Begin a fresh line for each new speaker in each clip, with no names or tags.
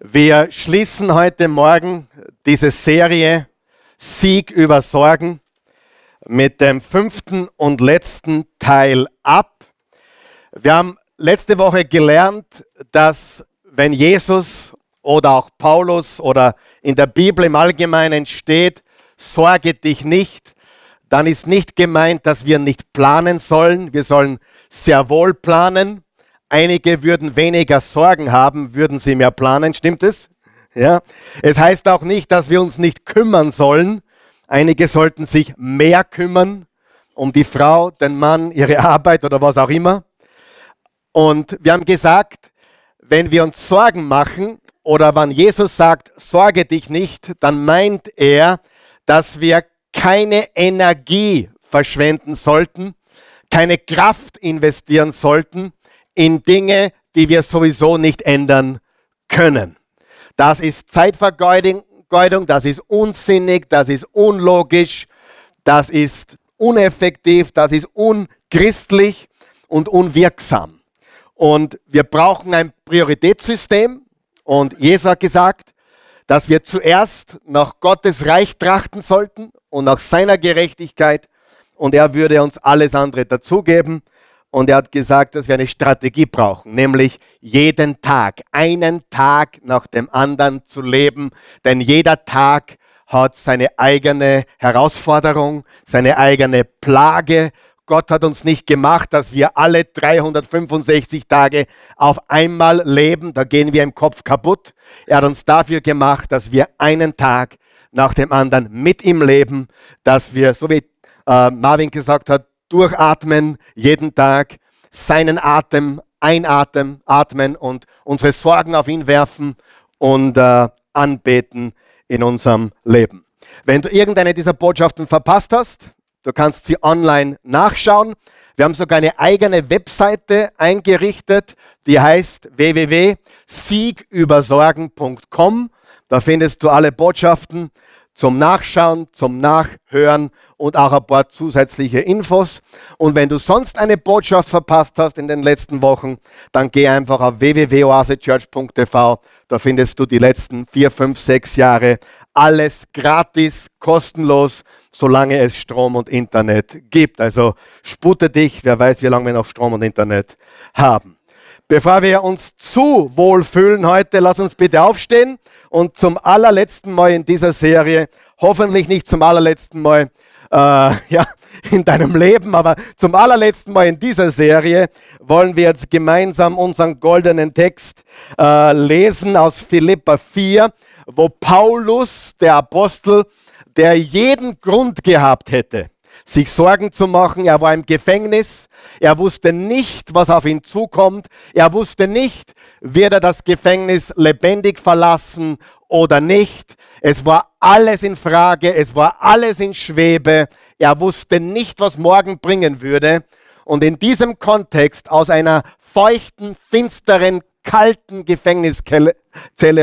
Wir schließen heute Morgen diese Serie Sieg über Sorgen mit dem fünften und letzten Teil ab. Wir haben letzte Woche gelernt, dass wenn Jesus oder auch Paulus oder in der Bibel im Allgemeinen steht, sorge dich nicht, dann ist nicht gemeint, dass wir nicht planen sollen. Wir sollen sehr wohl planen. Einige würden weniger Sorgen haben, würden sie mehr planen, stimmt es? Ja. Es heißt auch nicht, dass wir uns nicht kümmern sollen. Einige sollten sich mehr kümmern um die Frau, den Mann, ihre Arbeit oder was auch immer. Und wir haben gesagt, wenn wir uns Sorgen machen oder wenn Jesus sagt, sorge dich nicht, dann meint er, dass wir keine Energie verschwenden sollten, keine Kraft investieren sollten in Dinge, die wir sowieso nicht ändern können. Das ist Zeitvergeudung, das ist unsinnig, das ist unlogisch, das ist uneffektiv, das ist unchristlich und unwirksam. Und wir brauchen ein Prioritätssystem. Und Jesus hat gesagt, dass wir zuerst nach Gottes Reich trachten sollten und nach seiner Gerechtigkeit. Und er würde uns alles andere dazugeben. Und er hat gesagt, dass wir eine Strategie brauchen, nämlich jeden Tag, einen Tag nach dem anderen zu leben. Denn jeder Tag hat seine eigene Herausforderung, seine eigene Plage. Gott hat uns nicht gemacht, dass wir alle 365 Tage auf einmal leben. Da gehen wir im Kopf kaputt. Er hat uns dafür gemacht, dass wir einen Tag nach dem anderen mit ihm leben, dass wir, so wie äh, Marvin gesagt hat, durchatmen jeden Tag, seinen Atem einatmen atmen und unsere Sorgen auf ihn werfen und äh, anbeten in unserem Leben. Wenn du irgendeine dieser Botschaften verpasst hast, du kannst sie online nachschauen. Wir haben sogar eine eigene Webseite eingerichtet, die heißt www.siegübersorgen.com. Da findest du alle Botschaften zum Nachschauen, zum Nachhören und auch ein paar zusätzliche Infos. Und wenn du sonst eine Botschaft verpasst hast in den letzten Wochen, dann geh einfach auf www.oasechurch.tv. Da findest du die letzten vier, fünf, sechs Jahre alles gratis, kostenlos, solange es Strom und Internet gibt. Also spute dich, wer weiß, wie lange wir noch Strom und Internet haben. Bevor wir uns zu wohl fühlen heute, lass uns bitte aufstehen und zum allerletzten Mal in dieser Serie, hoffentlich nicht zum allerletzten Mal äh, ja, in deinem Leben, aber zum allerletzten Mal in dieser Serie wollen wir jetzt gemeinsam unseren goldenen Text äh, lesen aus Philippa 4, wo Paulus, der Apostel, der jeden Grund gehabt hätte, sich Sorgen zu machen. Er war im Gefängnis. Er wusste nicht, was auf ihn zukommt. Er wusste nicht, wird er das Gefängnis lebendig verlassen oder nicht. Es war alles in Frage. Es war alles in Schwebe. Er wusste nicht, was morgen bringen würde. Und in diesem Kontext aus einer feuchten, finsteren, kalten Gefängniszelle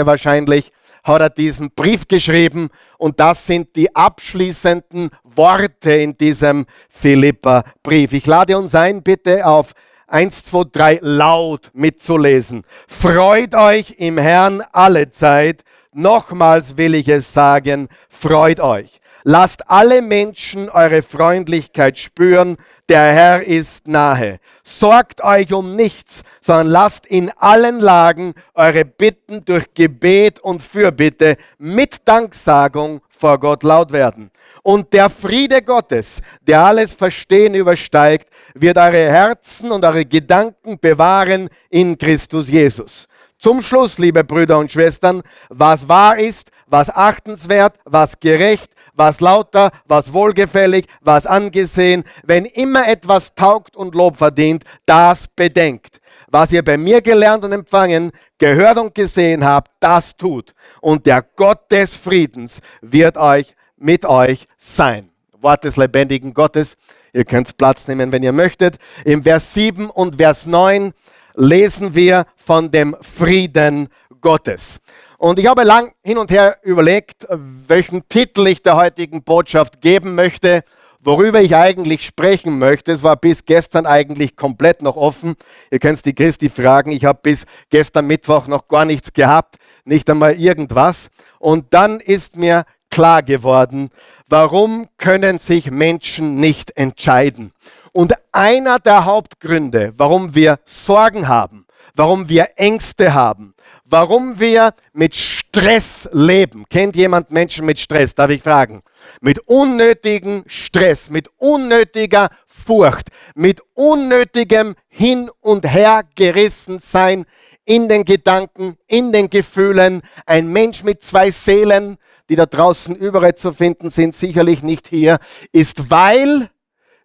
wahrscheinlich hat er diesen Brief geschrieben und das sind die abschließenden Worte in diesem Philippa-Brief. Ich lade uns ein, bitte auf 1, 2, 3 laut mitzulesen. Freut euch im Herrn alle Zeit. Nochmals will ich es sagen, freut euch. Lasst alle Menschen eure Freundlichkeit spüren, der Herr ist nahe. Sorgt euch um nichts, sondern lasst in allen Lagen eure Bitten durch Gebet und Fürbitte mit Danksagung vor Gott laut werden. Und der Friede Gottes, der alles Verstehen übersteigt, wird eure Herzen und eure Gedanken bewahren in Christus Jesus. Zum Schluss, liebe Brüder und Schwestern, was wahr ist, was achtenswert, was gerecht, was lauter, was wohlgefällig, was angesehen, wenn immer etwas taugt und Lob verdient, das bedenkt. Was ihr bei mir gelernt und empfangen, gehört und gesehen habt, das tut. Und der Gott des Friedens wird euch mit euch sein. Wort des lebendigen Gottes. Ihr könnt Platz nehmen, wenn ihr möchtet. Im Vers 7 und Vers 9 lesen wir von dem Frieden Gottes. Und ich habe lang hin und her überlegt, welchen Titel ich der heutigen Botschaft geben möchte, worüber ich eigentlich sprechen möchte. Es war bis gestern eigentlich komplett noch offen. Ihr könnt die Christi fragen. Ich habe bis gestern Mittwoch noch gar nichts gehabt. nicht einmal irgendwas. Und dann ist mir klar geworden, warum können sich Menschen nicht entscheiden. Und einer der Hauptgründe, warum wir Sorgen haben, warum wir Ängste haben, warum wir mit Stress leben. Kennt jemand Menschen mit Stress? Darf ich fragen? Mit unnötigem Stress, mit unnötiger Furcht, mit unnötigem Hin und Her gerissen sein in den Gedanken, in den Gefühlen. Ein Mensch mit zwei Seelen, die da draußen überall zu finden sind, sicherlich nicht hier, ist, weil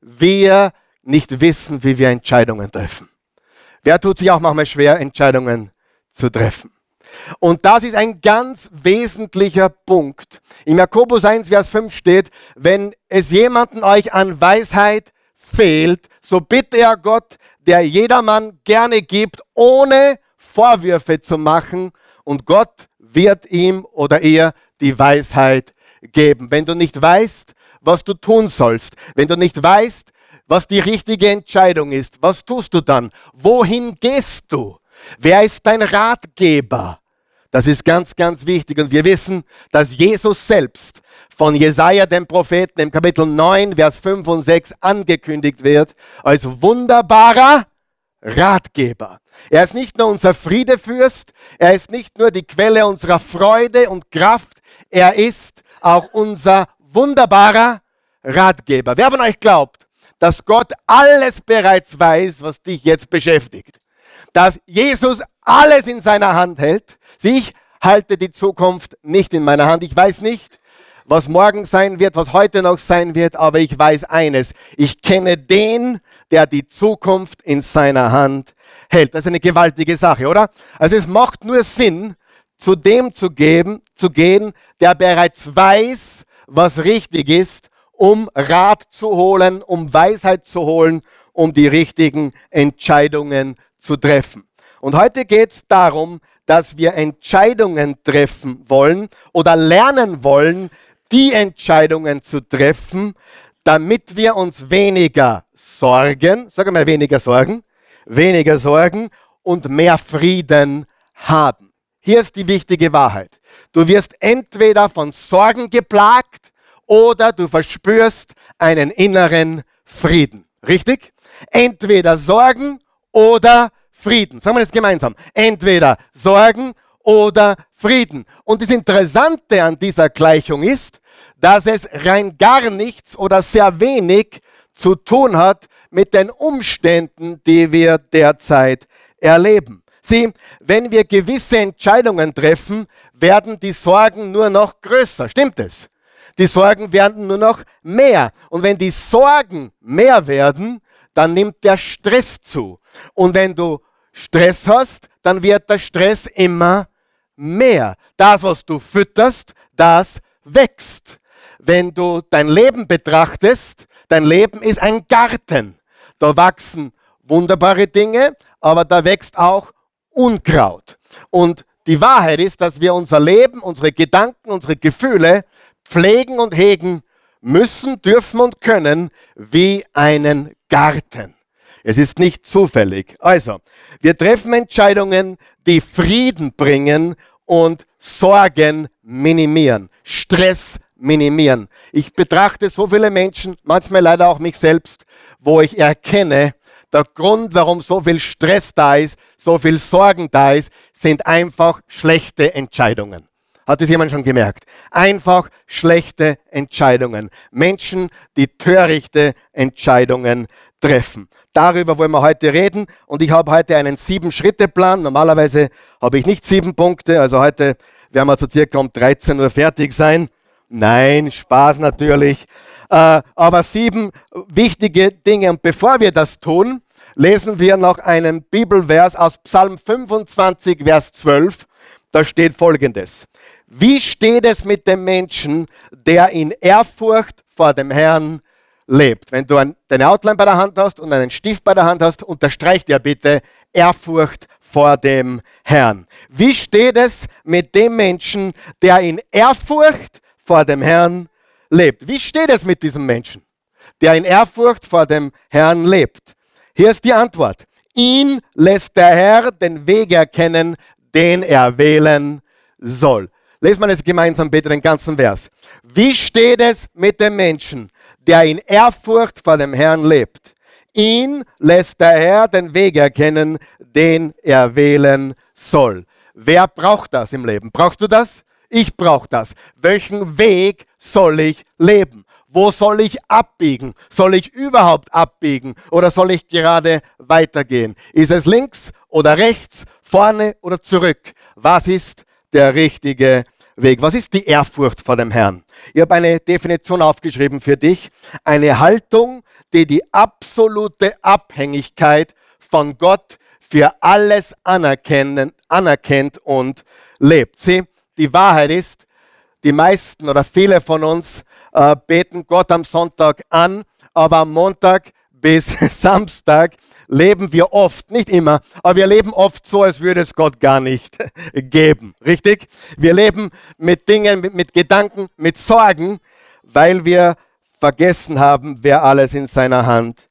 wir nicht wissen, wie wir Entscheidungen treffen. Wer tut sich auch manchmal schwer, Entscheidungen zu treffen? Und das ist ein ganz wesentlicher Punkt. Im Jakobus 1, Vers 5 steht, wenn es jemanden euch an Weisheit fehlt, so bitte er Gott, der jedermann gerne gibt, ohne Vorwürfe zu machen. Und Gott wird ihm oder ihr die Weisheit geben. Wenn du nicht weißt, was du tun sollst, wenn du nicht weißt, was die richtige Entscheidung ist, was tust du dann? Wohin gehst du? Wer ist dein Ratgeber? Das ist ganz, ganz wichtig. Und wir wissen, dass Jesus selbst von Jesaja, dem Propheten, im Kapitel 9, Vers 5 und 6 angekündigt wird als wunderbarer Ratgeber. Er ist nicht nur unser Friedefürst, er ist nicht nur die Quelle unserer Freude und Kraft, er ist auch unser wunderbarer Ratgeber. Wer von euch glaubt, dass Gott alles bereits weiß, was dich jetzt beschäftigt? Dass Jesus alles in seiner Hand hält? Ich halte die Zukunft nicht in meiner Hand. Ich weiß nicht, was morgen sein wird, was heute noch sein wird, aber ich weiß eines. Ich kenne den, der die Zukunft in seiner Hand hält. Das ist eine gewaltige Sache, oder? Also es macht nur Sinn, zu dem zu, geben, zu gehen, der bereits weiß, was richtig ist, um Rat zu holen, um Weisheit zu holen, um die richtigen Entscheidungen zu treffen. Und heute geht es darum, dass wir Entscheidungen treffen wollen oder lernen wollen, die Entscheidungen zu treffen, damit wir uns weniger Sorgen, sagen wir weniger Sorgen, weniger Sorgen und mehr Frieden haben. Hier ist die wichtige Wahrheit. Du wirst entweder von Sorgen geplagt oder du verspürst einen inneren Frieden. Richtig? Entweder Sorgen oder Frieden. Sagen wir das gemeinsam. Entweder Sorgen oder Frieden. Und das Interessante an dieser Gleichung ist, dass es rein gar nichts oder sehr wenig zu tun hat mit den Umständen, die wir derzeit erleben. Sieh, wenn wir gewisse Entscheidungen treffen, werden die Sorgen nur noch größer. Stimmt es? Die Sorgen werden nur noch mehr. Und wenn die Sorgen mehr werden, dann nimmt der Stress zu. Und wenn du Stress hast, dann wird der Stress immer mehr. Das, was du fütterst, das wächst. Wenn du dein Leben betrachtest, dein Leben ist ein Garten. Da wachsen wunderbare Dinge, aber da wächst auch Unkraut. Und die Wahrheit ist, dass wir unser Leben, unsere Gedanken, unsere Gefühle pflegen und hegen müssen, dürfen und können wie einen Garten. Es ist nicht zufällig. Also, wir treffen Entscheidungen, die Frieden bringen und Sorgen minimieren, Stress minimieren. Ich betrachte so viele Menschen, manchmal leider auch mich selbst, wo ich erkenne, der Grund, warum so viel Stress da ist, so viel Sorgen da ist, sind einfach schlechte Entscheidungen. Hat es jemand schon gemerkt? Einfach schlechte Entscheidungen. Menschen, die törichte Entscheidungen treffen. Darüber wollen wir heute reden und ich habe heute einen Sieben-Schritte-Plan. Normalerweise habe ich nicht sieben Punkte, also heute werden wir so circa um 13 Uhr fertig sein. Nein, Spaß natürlich. Äh, aber sieben wichtige Dinge. Und bevor wir das tun, lesen wir noch einen Bibelvers aus Psalm 25, Vers 12. Da steht folgendes. Wie steht es mit dem Menschen, der in Ehrfurcht vor dem Herrn lebt. Wenn du ein, deine Outline bei der Hand hast und einen Stift bei der Hand hast, unterstreich dir bitte Ehrfurcht vor dem Herrn. Wie steht es mit dem Menschen, der in Ehrfurcht vor dem Herrn lebt? Wie steht es mit diesem Menschen, der in Ehrfurcht vor dem Herrn lebt? Hier ist die Antwort. Ihn lässt der Herr den Weg erkennen, den er wählen soll. Lesen wir das gemeinsam bitte den ganzen Vers. Wie steht es mit dem Menschen, der in Ehrfurcht vor dem Herrn lebt? Ihn lässt der Herr den Weg erkennen, den er wählen soll. Wer braucht das im Leben? Brauchst du das? Ich brauche das. Welchen Weg soll ich leben? Wo soll ich abbiegen? Soll ich überhaupt abbiegen oder soll ich gerade weitergehen? Ist es links oder rechts, vorne oder zurück? Was ist der richtige Weg? Was ist die Ehrfurcht vor dem Herrn? Ich habe eine Definition aufgeschrieben für dich. Eine Haltung, die die absolute Abhängigkeit von Gott für alles anerkennt und lebt. Sieh, die Wahrheit ist, die meisten oder viele von uns äh, beten Gott am Sonntag an, aber am Montag bis Samstag leben wir oft, nicht immer, aber wir leben oft so, als würde es Gott gar nicht geben. Richtig? Wir leben mit Dingen, mit, mit Gedanken, mit Sorgen, weil wir vergessen haben, wer alles in seiner Hand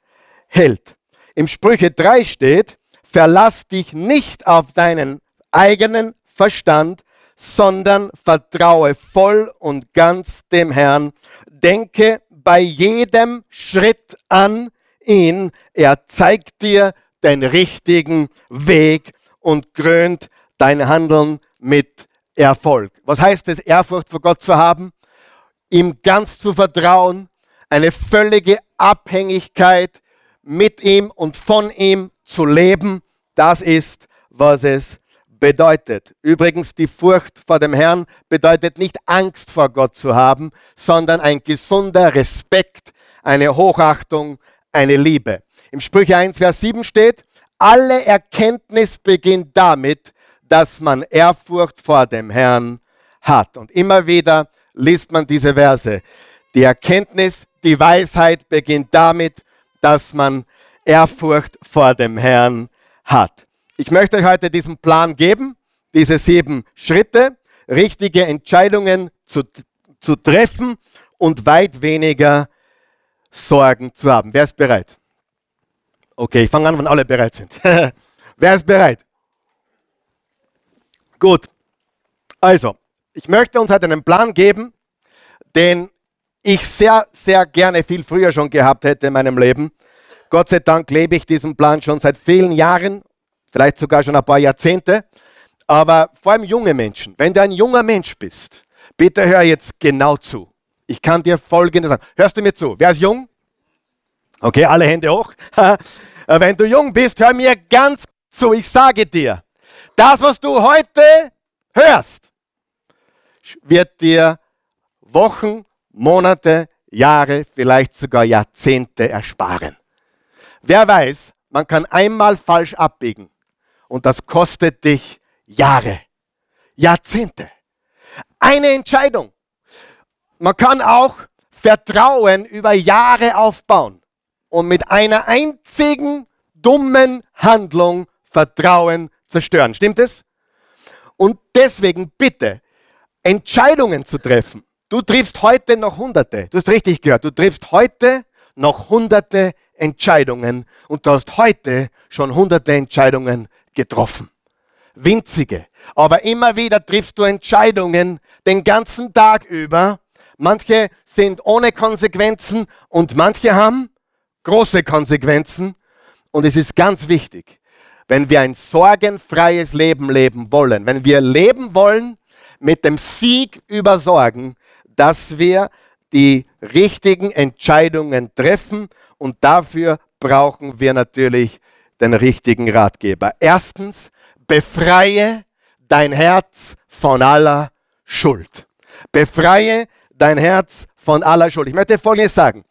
hält. Im Sprüche 3 steht, verlass dich nicht auf deinen eigenen Verstand, sondern vertraue voll und ganz dem Herrn. Denke bei jedem Schritt an ihn. Er zeigt dir den richtigen Weg und krönt dein Handeln mit Erfolg. Was heißt es, Ehrfurcht vor Gott zu haben? Ihm ganz zu vertrauen, eine völlige Abhängigkeit mit ihm und von ihm zu leben. Das ist, was es bedeutet. Übrigens, die Furcht vor dem Herrn bedeutet nicht Angst vor Gott zu haben, sondern ein gesunder Respekt, eine Hochachtung, eine Liebe. Im Sprüche 1, Vers 7 steht, alle Erkenntnis beginnt damit, dass man Ehrfurcht vor dem Herrn hat. Und immer wieder liest man diese Verse. Die Erkenntnis, die Weisheit beginnt damit, dass man Ehrfurcht vor dem Herrn hat. Ich möchte euch heute diesen Plan geben, diese sieben Schritte, richtige Entscheidungen zu, zu treffen und weit weniger Sorgen zu haben. Wer ist bereit? Okay, ich fange an, wenn alle bereit sind. Wer ist bereit? Gut. Also, ich möchte uns heute einen Plan geben, den ich sehr, sehr gerne viel früher schon gehabt hätte in meinem Leben. Gott sei Dank lebe ich diesen Plan schon seit vielen Jahren vielleicht sogar schon ein paar Jahrzehnte. Aber vor allem junge Menschen, wenn du ein junger Mensch bist, bitte hör jetzt genau zu. Ich kann dir Folgendes sagen. Hörst du mir zu? Wer ist jung? Okay, alle Hände hoch. wenn du jung bist, hör mir ganz zu. Ich sage dir, das, was du heute hörst, wird dir Wochen, Monate, Jahre, vielleicht sogar Jahrzehnte ersparen. Wer weiß, man kann einmal falsch abbiegen und das kostet dich Jahre, Jahrzehnte. Eine Entscheidung. Man kann auch Vertrauen über Jahre aufbauen und mit einer einzigen dummen Handlung Vertrauen zerstören. Stimmt es? Und deswegen bitte, Entscheidungen zu treffen. Du triffst heute noch Hunderte. Du hast richtig gehört. Du triffst heute noch Hunderte Entscheidungen und du hast heute schon Hunderte Entscheidungen getroffen. Winzige. Aber immer wieder triffst du Entscheidungen den ganzen Tag über. Manche sind ohne Konsequenzen und manche haben große Konsequenzen. Und es ist ganz wichtig, wenn wir ein sorgenfreies Leben leben wollen, wenn wir leben wollen mit dem Sieg über Sorgen, dass wir die richtigen Entscheidungen treffen und dafür brauchen wir natürlich den richtigen Ratgeber. Erstens, befreie dein Herz von aller Schuld. Befreie dein Herz von aller Schuld. Ich möchte Folgendes sagen.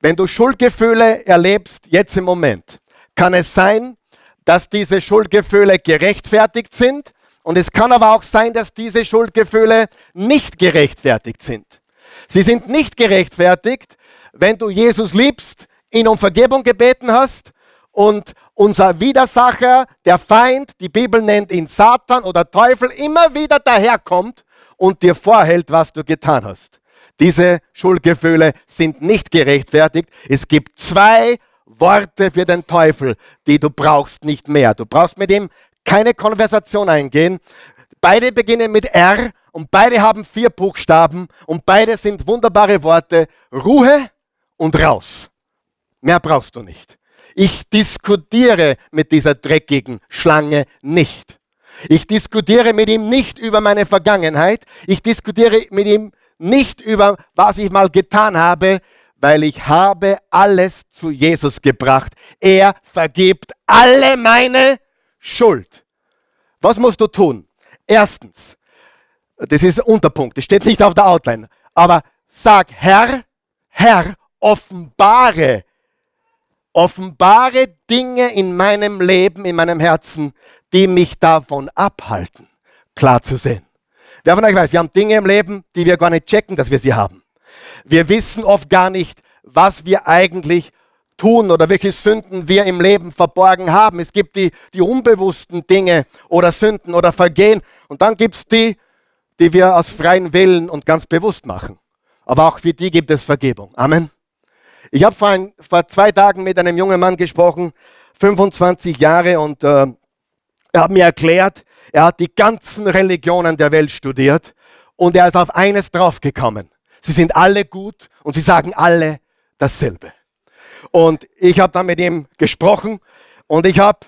Wenn du Schuldgefühle erlebst, jetzt im Moment, kann es sein, dass diese Schuldgefühle gerechtfertigt sind. Und es kann aber auch sein, dass diese Schuldgefühle nicht gerechtfertigt sind. Sie sind nicht gerechtfertigt, wenn du Jesus liebst, ihn um Vergebung gebeten hast und unser Widersacher, der Feind, die Bibel nennt ihn Satan oder Teufel, immer wieder daherkommt und dir vorhält, was du getan hast. Diese Schuldgefühle sind nicht gerechtfertigt. Es gibt zwei Worte für den Teufel, die du brauchst, nicht mehr. Du brauchst mit ihm keine Konversation eingehen. beide beginnen mit R und beide haben vier Buchstaben und beide sind wunderbare Worte. Ruhe und raus. Mehr brauchst du nicht. Ich diskutiere mit dieser dreckigen Schlange nicht. Ich diskutiere mit ihm nicht über meine Vergangenheit. Ich diskutiere mit ihm nicht über, was ich mal getan habe, weil ich habe alles zu Jesus gebracht. Er vergibt alle meine Schuld. Was musst du tun? Erstens, das ist Unterpunkt, das steht nicht auf der Outline, aber sag, Herr, Herr, offenbare, offenbare Dinge in meinem Leben, in meinem Herzen, die mich davon abhalten, klar zu sehen. Wer von euch weiß, wir haben Dinge im Leben, die wir gar nicht checken, dass wir sie haben. Wir wissen oft gar nicht, was wir eigentlich tun oder welche Sünden wir im Leben verborgen haben. Es gibt die, die unbewussten Dinge oder Sünden oder Vergehen und dann gibt es die, die wir aus freien Willen und ganz bewusst machen. Aber auch für die gibt es Vergebung. Amen. Ich habe vor, vor, zwei Tagen mit einem jungen Mann gesprochen, 25 Jahre, und äh, er hat mir erklärt, er hat die ganzen Religionen der Welt studiert und er ist auf eines draufgekommen. Sie sind alle gut und sie sagen alle dasselbe. Und ich habe dann mit ihm gesprochen und ich habe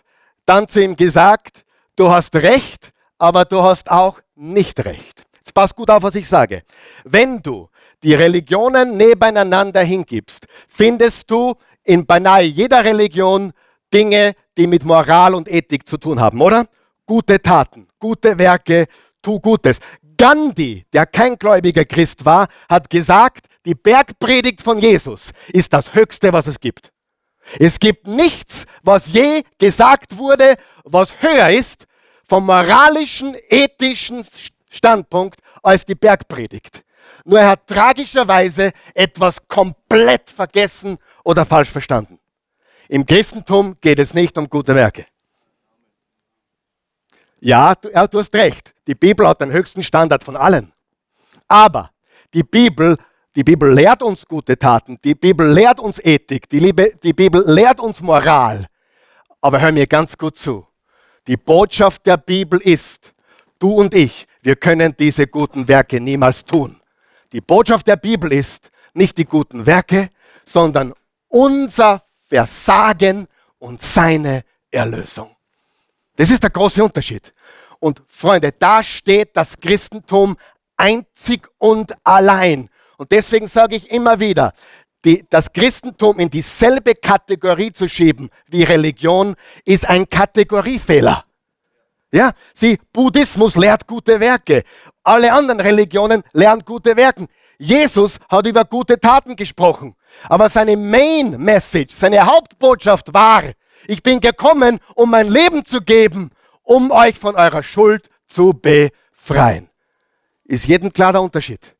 dann zu ihm gesagt, du hast recht, aber du hast auch nicht recht. Jetzt pass gut auf, was ich sage. Wenn du die Religionen nebeneinander hingibst, findest du in beinahe jeder Religion Dinge, die mit Moral und Ethik zu tun haben, oder? Gute Taten, gute Werke, tu Gutes. Gandhi, der kein gläubiger Christ war, hat gesagt, die Bergpredigt von Jesus ist das Höchste, was es gibt. Es gibt nichts, was je gesagt wurde, was höher ist vom moralischen, ethischen Standpunkt als die Bergpredigt. Nur er hat tragischerweise etwas komplett vergessen oder falsch verstanden. Im Christentum geht es nicht um gute Werke. Ja, du, ja, du hast recht. Die Bibel hat den höchsten Standard von allen. Aber die Bibel die Bibel lehrt uns gute Taten, die Bibel lehrt uns Ethik, die, Liebe, die Bibel lehrt uns Moral. Aber hör mir ganz gut zu. Die Botschaft der Bibel ist, du und ich, wir können diese guten Werke niemals tun. Die Botschaft der Bibel ist nicht die guten Werke, sondern unser Versagen und seine Erlösung. Das ist der große Unterschied. Und Freunde, da steht das Christentum einzig und allein und deswegen sage ich immer wieder, die, das Christentum in dieselbe Kategorie zu schieben wie Religion ist ein Kategoriefehler. Ja, sie, Buddhismus lehrt gute Werke. Alle anderen Religionen lernen gute Werke. Jesus hat über gute Taten gesprochen. Aber seine Main Message, seine Hauptbotschaft war, ich bin gekommen, um mein Leben zu geben, um euch von eurer Schuld zu befreien. Ist jedem klar der Unterschied?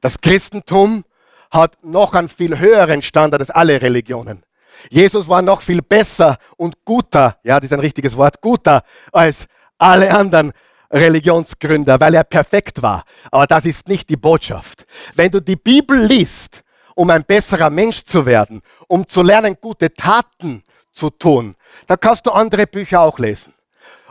Das Christentum hat noch einen viel höheren Standard als alle Religionen. Jesus war noch viel besser und guter, ja, das ist ein richtiges Wort, guter als alle anderen Religionsgründer, weil er perfekt war. Aber das ist nicht die Botschaft. Wenn du die Bibel liest, um ein besserer Mensch zu werden, um zu lernen, gute Taten zu tun, dann kannst du andere Bücher auch lesen.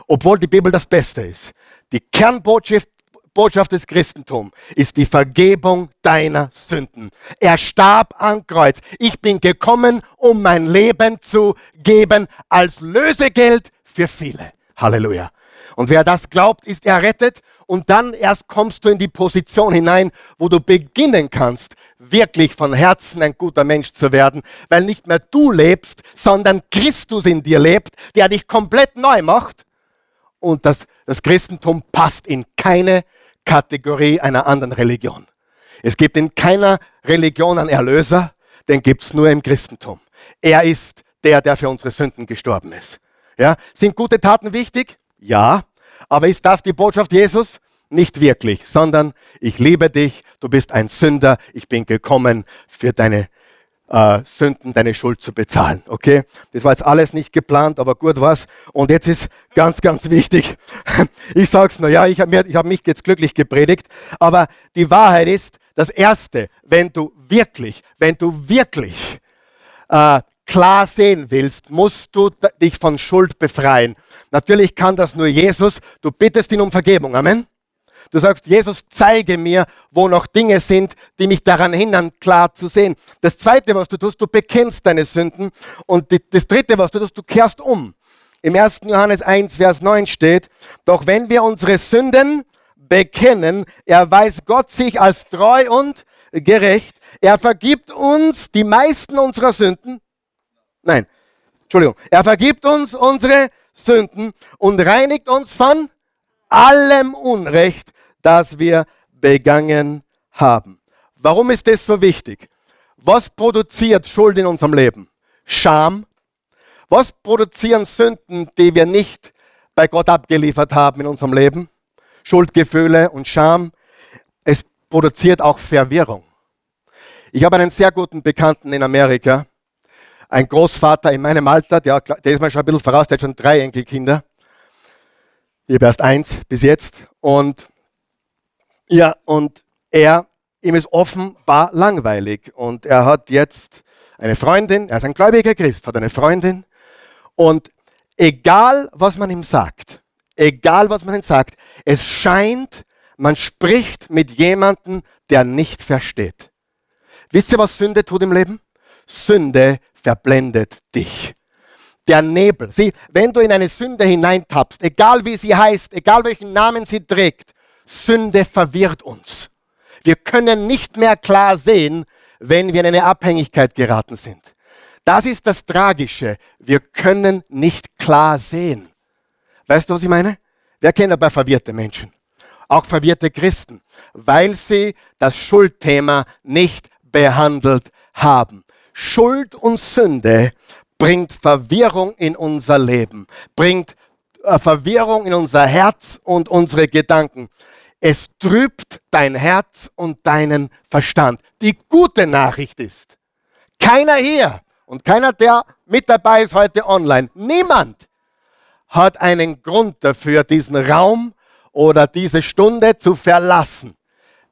Obwohl die Bibel das Beste ist. Die Kernbotschaft Botschaft des Christentums ist die Vergebung deiner Sünden. Er starb am Kreuz. Ich bin gekommen, um mein Leben zu geben als Lösegeld für viele. Halleluja. Und wer das glaubt, ist errettet. Und dann erst kommst du in die Position hinein, wo du beginnen kannst, wirklich von Herzen ein guter Mensch zu werden, weil nicht mehr du lebst, sondern Christus in dir lebt, der dich komplett neu macht. Und das, das Christentum passt in keine Kategorie einer anderen Religion. Es gibt in keiner Religion einen Erlöser, den gibt es nur im Christentum. Er ist der, der für unsere Sünden gestorben ist. Ja? Sind gute Taten wichtig? Ja. Aber ist das die Botschaft Jesus? Nicht wirklich, sondern ich liebe dich, du bist ein Sünder, ich bin gekommen für deine äh, Sünden, deine Schuld zu bezahlen. Okay? Das war jetzt alles nicht geplant, aber gut was. Und jetzt ist ganz, ganz wichtig. Ich sag's nur, ja, ich habe hab mich jetzt glücklich gepredigt, aber die Wahrheit ist, das Erste, wenn du wirklich, wenn du wirklich äh, klar sehen willst, musst du dich von Schuld befreien. Natürlich kann das nur Jesus. Du bittest ihn um Vergebung. Amen. Du sagst, Jesus, zeige mir, wo noch Dinge sind, die mich daran hindern, klar zu sehen. Das zweite, was du tust, du bekennst deine Sünden. Und das dritte, was du tust, du kehrst um. Im 1. Johannes 1, Vers 9 steht, doch wenn wir unsere Sünden bekennen, erweist Gott sich als treu und gerecht. Er vergibt uns die meisten unserer Sünden. Nein, Entschuldigung. Er vergibt uns unsere Sünden und reinigt uns von allem Unrecht, das wir begangen haben. Warum ist das so wichtig? Was produziert Schuld in unserem Leben? Scham. Was produzieren Sünden, die wir nicht bei Gott abgeliefert haben in unserem Leben? Schuldgefühle und Scham. Es produziert auch Verwirrung. Ich habe einen sehr guten Bekannten in Amerika, ein Großvater in meinem Alter, der, der ist mir schon ein bisschen voraus, der hat schon drei Enkelkinder. Ich habe erst eins bis jetzt. Und ja, und er, ihm ist offenbar langweilig. Und er hat jetzt eine Freundin, er ist ein gläubiger Christ, hat eine Freundin. Und egal, was man ihm sagt, egal, was man ihm sagt, es scheint, man spricht mit jemandem, der nicht versteht. Wisst ihr, was Sünde tut im Leben? Sünde verblendet dich. Der Nebel. Sieh, wenn du in eine Sünde hineintappst, egal wie sie heißt, egal welchen Namen sie trägt, Sünde verwirrt uns. Wir können nicht mehr klar sehen, wenn wir in eine Abhängigkeit geraten sind. Das ist das Tragische. Wir können nicht klar sehen. Weißt du, was ich meine? Wer kennt dabei verwirrte Menschen? Auch verwirrte Christen, weil sie das Schuldthema nicht behandelt haben. Schuld und Sünde bringt Verwirrung in unser Leben, bringt äh, Verwirrung in unser Herz und unsere Gedanken. Es trübt dein Herz und deinen Verstand. Die gute Nachricht ist, keiner hier und keiner, der mit dabei ist heute online, niemand hat einen Grund dafür, diesen Raum oder diese Stunde zu verlassen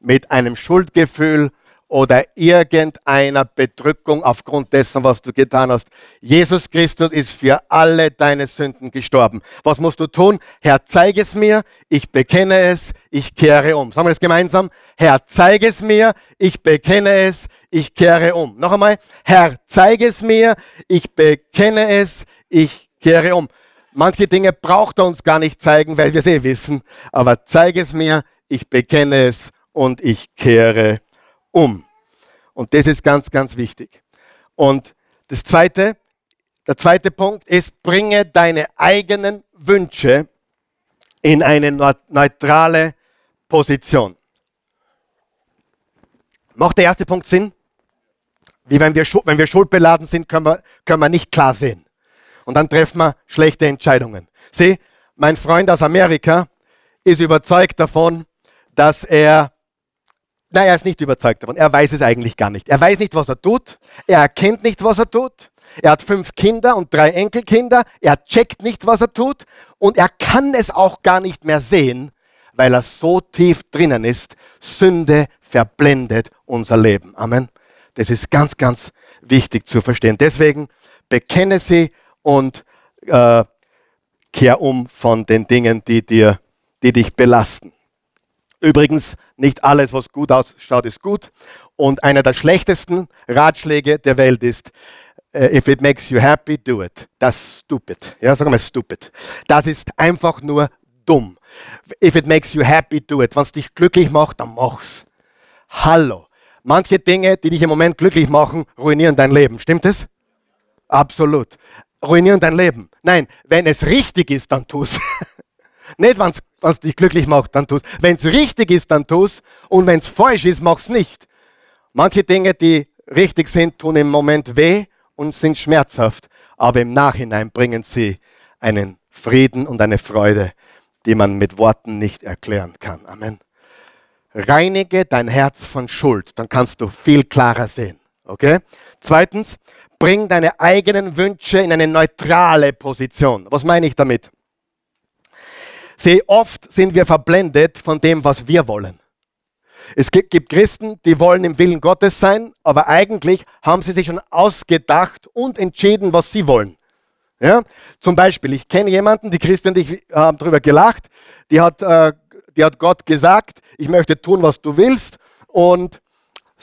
mit einem Schuldgefühl oder irgendeiner Bedrückung aufgrund dessen, was du getan hast. Jesus Christus ist für alle deine Sünden gestorben. Was musst du tun? Herr, zeige es mir, ich bekenne es, ich kehre um. Sagen wir das gemeinsam. Herr, zeige es mir, ich bekenne es, ich kehre um. Noch einmal. Herr, zeige es mir, ich bekenne es, ich kehre um. Manche Dinge braucht er uns gar nicht zeigen, weil wir es eh wissen. Aber zeige es mir, ich bekenne es und ich kehre um um. Und das ist ganz, ganz wichtig. Und das zweite, der zweite Punkt ist, bringe deine eigenen Wünsche in eine neutrale Position. Macht der erste Punkt Sinn? Wie wenn wir, wenn wir schuldbeladen sind, können wir, können wir nicht klar sehen. Und dann treffen wir schlechte Entscheidungen. Sieh, mein Freund aus Amerika ist überzeugt davon, dass er Nein, er ist nicht überzeugt davon. Er weiß es eigentlich gar nicht. Er weiß nicht, was er tut. Er erkennt nicht, was er tut. Er hat fünf Kinder und drei Enkelkinder. Er checkt nicht, was er tut. Und er kann es auch gar nicht mehr sehen, weil er so tief drinnen ist. Sünde verblendet unser Leben. Amen. Das ist ganz, ganz wichtig zu verstehen. Deswegen bekenne sie und äh, kehr um von den Dingen, die, dir, die dich belasten. Übrigens, nicht alles, was gut ausschaut, ist gut. Und einer der schlechtesten Ratschläge der Welt ist, uh, if it makes you happy, do it. Das ist stupid. Ja, sagen wir stupid. Das ist einfach nur dumm. If it makes you happy, do it. Wenn es dich glücklich macht, dann mach's. Hallo. Manche Dinge, die dich im Moment glücklich machen, ruinieren dein Leben. Stimmt es? Absolut. Ruinieren dein Leben. Nein, wenn es richtig ist, dann tu's. Nicht, wenn es dich glücklich macht, dann tust. Wenn es richtig ist, dann tust. Und wenn es falsch ist, mach's nicht. Manche Dinge, die richtig sind, tun im Moment weh und sind schmerzhaft. Aber im Nachhinein bringen sie einen Frieden und eine Freude, die man mit Worten nicht erklären kann. Amen. Reinige dein Herz von Schuld, dann kannst du viel klarer sehen. Okay? Zweitens, bring deine eigenen Wünsche in eine neutrale Position. Was meine ich damit? Sehr oft sind wir verblendet von dem, was wir wollen. Es gibt Christen, die wollen im Willen Gottes sein, aber eigentlich haben sie sich schon ausgedacht und entschieden, was sie wollen. Ja? Zum Beispiel, ich kenne jemanden, die Christen und ich haben darüber gelacht, die hat, äh, die hat Gott gesagt, ich möchte tun, was du willst. Und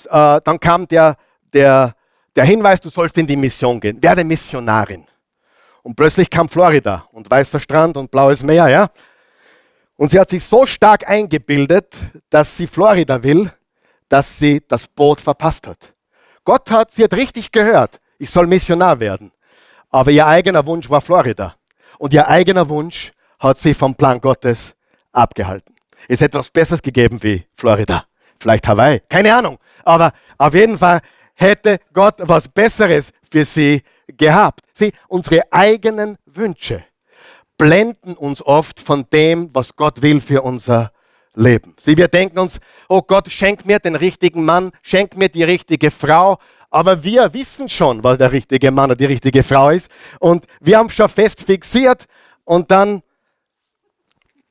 äh, dann kam der, der, der Hinweis, du sollst in die Mission gehen, werde Missionarin. Und plötzlich kam Florida und weißer Strand und blaues Meer, ja. Und sie hat sich so stark eingebildet, dass sie Florida will, dass sie das Boot verpasst hat. Gott hat, sie hat richtig gehört, ich soll Missionar werden. Aber ihr eigener Wunsch war Florida. Und ihr eigener Wunsch hat sie vom Plan Gottes abgehalten. Es hätte etwas Besseres gegeben wie Florida. Vielleicht Hawaii. Keine Ahnung. Aber auf jeden Fall hätte Gott was Besseres für sie gehabt. Sie, unsere eigenen Wünsche blenden uns oft von dem, was Gott will für unser Leben. Sie, wir denken uns, oh Gott, schenk mir den richtigen Mann, schenk mir die richtige Frau. Aber wir wissen schon, was der richtige Mann oder die richtige Frau ist. Und wir haben schon fest fixiert und dann,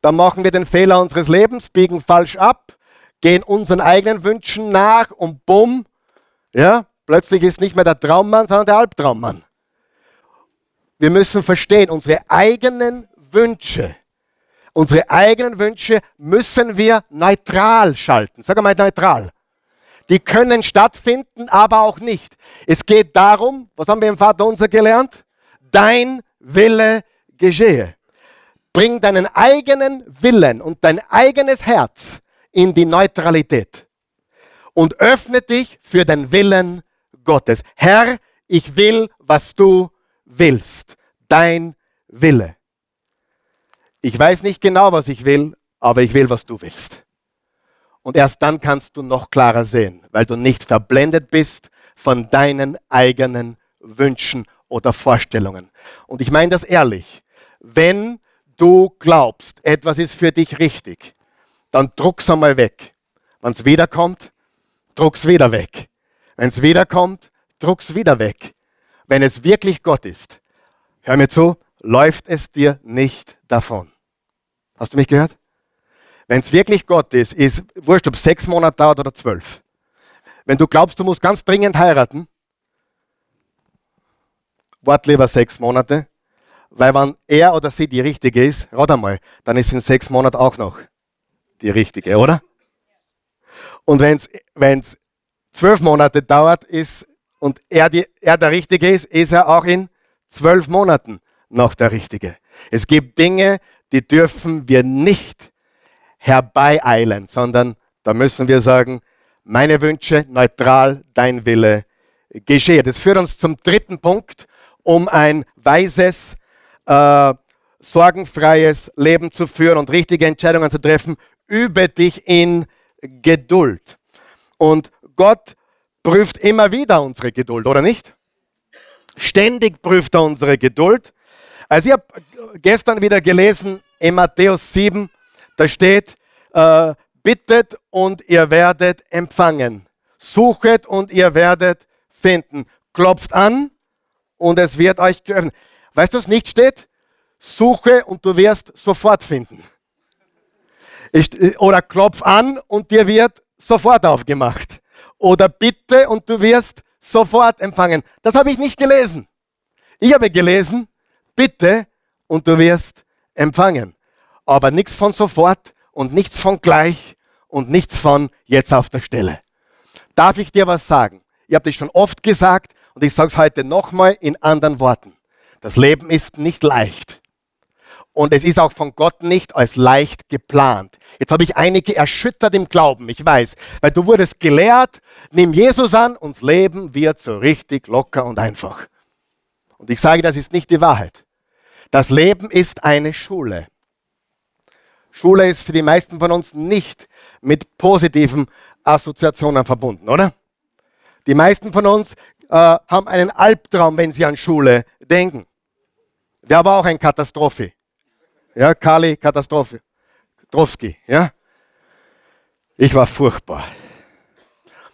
dann machen wir den Fehler unseres Lebens, biegen falsch ab, gehen unseren eigenen Wünschen nach und bumm, ja, plötzlich ist nicht mehr der Traummann, sondern der Albtraummann. Wir müssen verstehen, unsere eigenen Wünsche, unsere eigenen Wünsche müssen wir neutral schalten. Sag mal neutral. Die können stattfinden, aber auch nicht. Es geht darum, was haben wir im Vater unser gelernt? Dein Wille geschehe. Bring deinen eigenen Willen und dein eigenes Herz in die Neutralität und öffne dich für den Willen Gottes. Herr, ich will, was du willst. Dein Wille. Ich weiß nicht genau, was ich will, aber ich will, was du willst. Und erst dann kannst du noch klarer sehen, weil du nicht verblendet bist von deinen eigenen Wünschen oder Vorstellungen. Und ich meine das ehrlich. Wenn du glaubst, etwas ist für dich richtig, dann druck's einmal weg. Wenn es wiederkommt, druck's wieder weg. Wenn es wiederkommt, druck's wieder weg wenn es wirklich Gott ist, hör mir zu, läuft es dir nicht davon. Hast du mich gehört? Wenn es wirklich Gott ist, ist wurscht, ob sechs Monate dauert oder zwölf. Wenn du glaubst, du musst ganz dringend heiraten, wart lieber sechs Monate, weil wenn er oder sie die richtige ist, rat einmal, dann ist in sechs Monaten auch noch die richtige, oder? Und wenn es zwölf Monate dauert, ist und er, die, er der Richtige ist, ist er auch in zwölf Monaten noch der Richtige. Es gibt Dinge, die dürfen wir nicht herbeieilen, sondern da müssen wir sagen, meine Wünsche neutral, dein Wille geschehe. Das führt uns zum dritten Punkt, um ein weises, äh, sorgenfreies Leben zu führen und richtige Entscheidungen zu treffen. Übe dich in Geduld. Und Gott prüft immer wieder unsere Geduld, oder nicht? Ständig prüft er unsere Geduld. Also ich habe gestern wieder gelesen in Matthäus 7, da steht, äh, bittet und ihr werdet empfangen. Suchet und ihr werdet finden. Klopft an und es wird euch geöffnet. Weißt du, was nicht steht? Suche und du wirst sofort finden. Ich, oder klopf an und dir wird sofort aufgemacht oder bitte und du wirst sofort empfangen. Das habe ich nicht gelesen. Ich habe gelesen, bitte und du wirst empfangen. Aber nichts von sofort und nichts von gleich und nichts von jetzt auf der Stelle. Darf ich dir was sagen? Ich habe das schon oft gesagt und ich sage es heute nochmal in anderen Worten. Das Leben ist nicht leicht. Und es ist auch von Gott nicht als leicht geplant. Jetzt habe ich einige erschüttert im Glauben, ich weiß, weil du wurdest gelehrt, nimm Jesus an und Leben wird so richtig locker und einfach. Und ich sage, das ist nicht die Wahrheit. Das Leben ist eine Schule. Schule ist für die meisten von uns nicht mit positiven Assoziationen verbunden, oder? Die meisten von uns äh, haben einen Albtraum, wenn sie an Schule denken. Der war auch eine Katastrophe. Ja, Kali Katastrophe. Drowski, ja. Ich war furchtbar.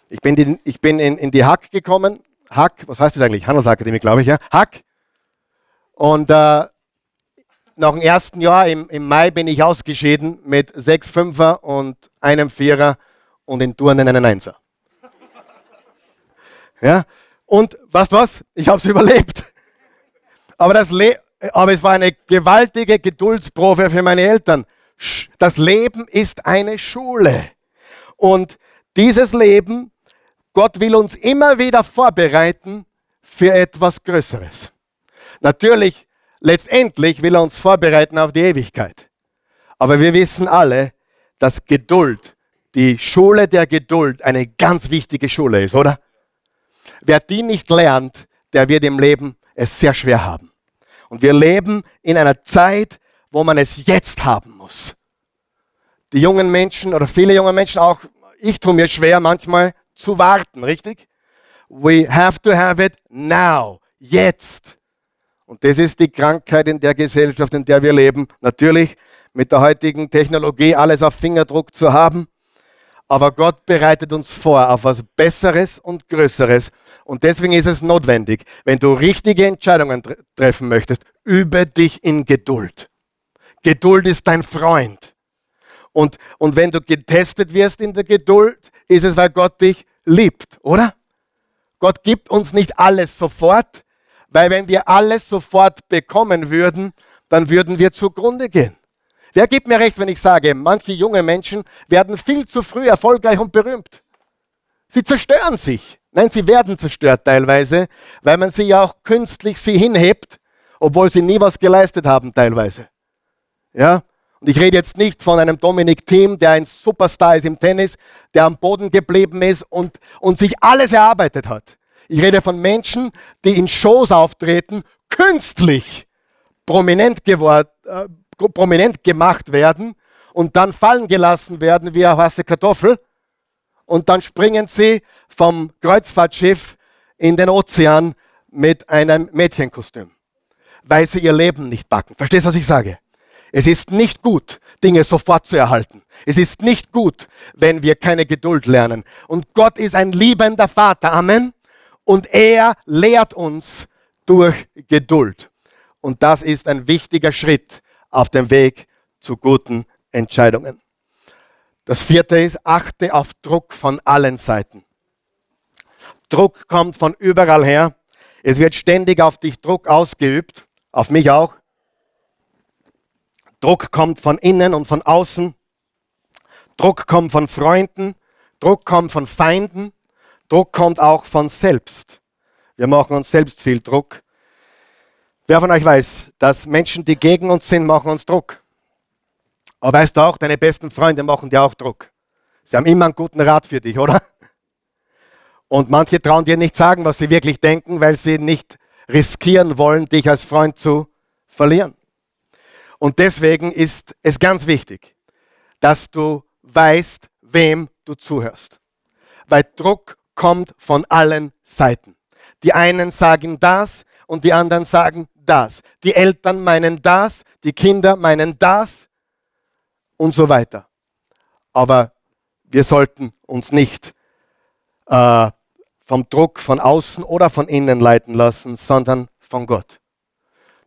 Ich bin, die, ich bin in, in die Hack gekommen. Hack, was heißt das eigentlich? Handelsakademie, glaube ich, ja. Hack. Und äh, nach dem ersten Jahr im, im Mai bin ich ausgeschieden mit sechs Fünfer und einem Vierer und in Turnen einen Einser. Ja? Und du was? Ich habe es überlebt. Aber, das Le aber es war eine gewaltige Geduldsprobe für meine Eltern. Das Leben ist eine Schule. Und dieses Leben, Gott will uns immer wieder vorbereiten für etwas Größeres. Natürlich, letztendlich will er uns vorbereiten auf die Ewigkeit. Aber wir wissen alle, dass Geduld, die Schule der Geduld, eine ganz wichtige Schule ist, oder? Wer die nicht lernt, der wird im Leben es sehr schwer haben. Und wir leben in einer Zeit, wo man es jetzt haben muss. Die jungen Menschen oder viele junge Menschen, auch ich tue mir schwer manchmal zu warten, richtig? We have to have it now, jetzt. Und das ist die Krankheit in der Gesellschaft, in der wir leben. Natürlich mit der heutigen Technologie alles auf Fingerdruck zu haben. Aber Gott bereitet uns vor auf was Besseres und Größeres. Und deswegen ist es notwendig, wenn du richtige Entscheidungen tre treffen möchtest, übe dich in Geduld. Geduld ist dein Freund. Und, und wenn du getestet wirst in der Geduld, ist es, weil Gott dich liebt, oder? Gott gibt uns nicht alles sofort, weil wenn wir alles sofort bekommen würden, dann würden wir zugrunde gehen. Wer gibt mir recht, wenn ich sage, manche junge Menschen werden viel zu früh erfolgreich und berühmt? Sie zerstören sich. Nein, sie werden zerstört teilweise, weil man sie ja auch künstlich sie hinhebt, obwohl sie nie was geleistet haben teilweise. Ja? Und ich rede jetzt nicht von einem Dominik Thiem, der ein Superstar ist im Tennis, der am Boden geblieben ist und, und sich alles erarbeitet hat. Ich rede von Menschen, die in Shows auftreten, künstlich prominent, geworden, äh, prominent gemacht werden und dann fallen gelassen werden wie eine heiße Kartoffel. Und dann springen sie vom Kreuzfahrtschiff in den Ozean mit einem Mädchenkostüm, weil sie ihr Leben nicht backen. Verstehst du, was ich sage? Es ist nicht gut, Dinge sofort zu erhalten. Es ist nicht gut, wenn wir keine Geduld lernen. Und Gott ist ein liebender Vater. Amen und er lehrt uns durch Geduld. Und das ist ein wichtiger Schritt auf dem Weg zu guten Entscheidungen. Das vierte ist, achte auf Druck von allen Seiten. Druck kommt von überall her. Es wird ständig auf dich Druck ausgeübt, auf mich auch. Druck kommt von innen und von außen. Druck kommt von Freunden. Druck kommt von Feinden. Druck kommt auch von selbst. Wir machen uns selbst viel Druck. Wer von euch weiß, dass Menschen, die gegen uns sind, machen uns Druck. Aber weißt du auch, deine besten Freunde machen dir auch Druck. Sie haben immer einen guten Rat für dich, oder? Und manche trauen dir nicht sagen, was sie wirklich denken, weil sie nicht riskieren wollen, dich als Freund zu verlieren. Und deswegen ist es ganz wichtig, dass du weißt, wem du zuhörst. Weil Druck kommt von allen Seiten. Die einen sagen das und die anderen sagen das. Die Eltern meinen das, die Kinder meinen das und so weiter. Aber wir sollten uns nicht äh, vom Druck von außen oder von innen leiten lassen, sondern von Gott.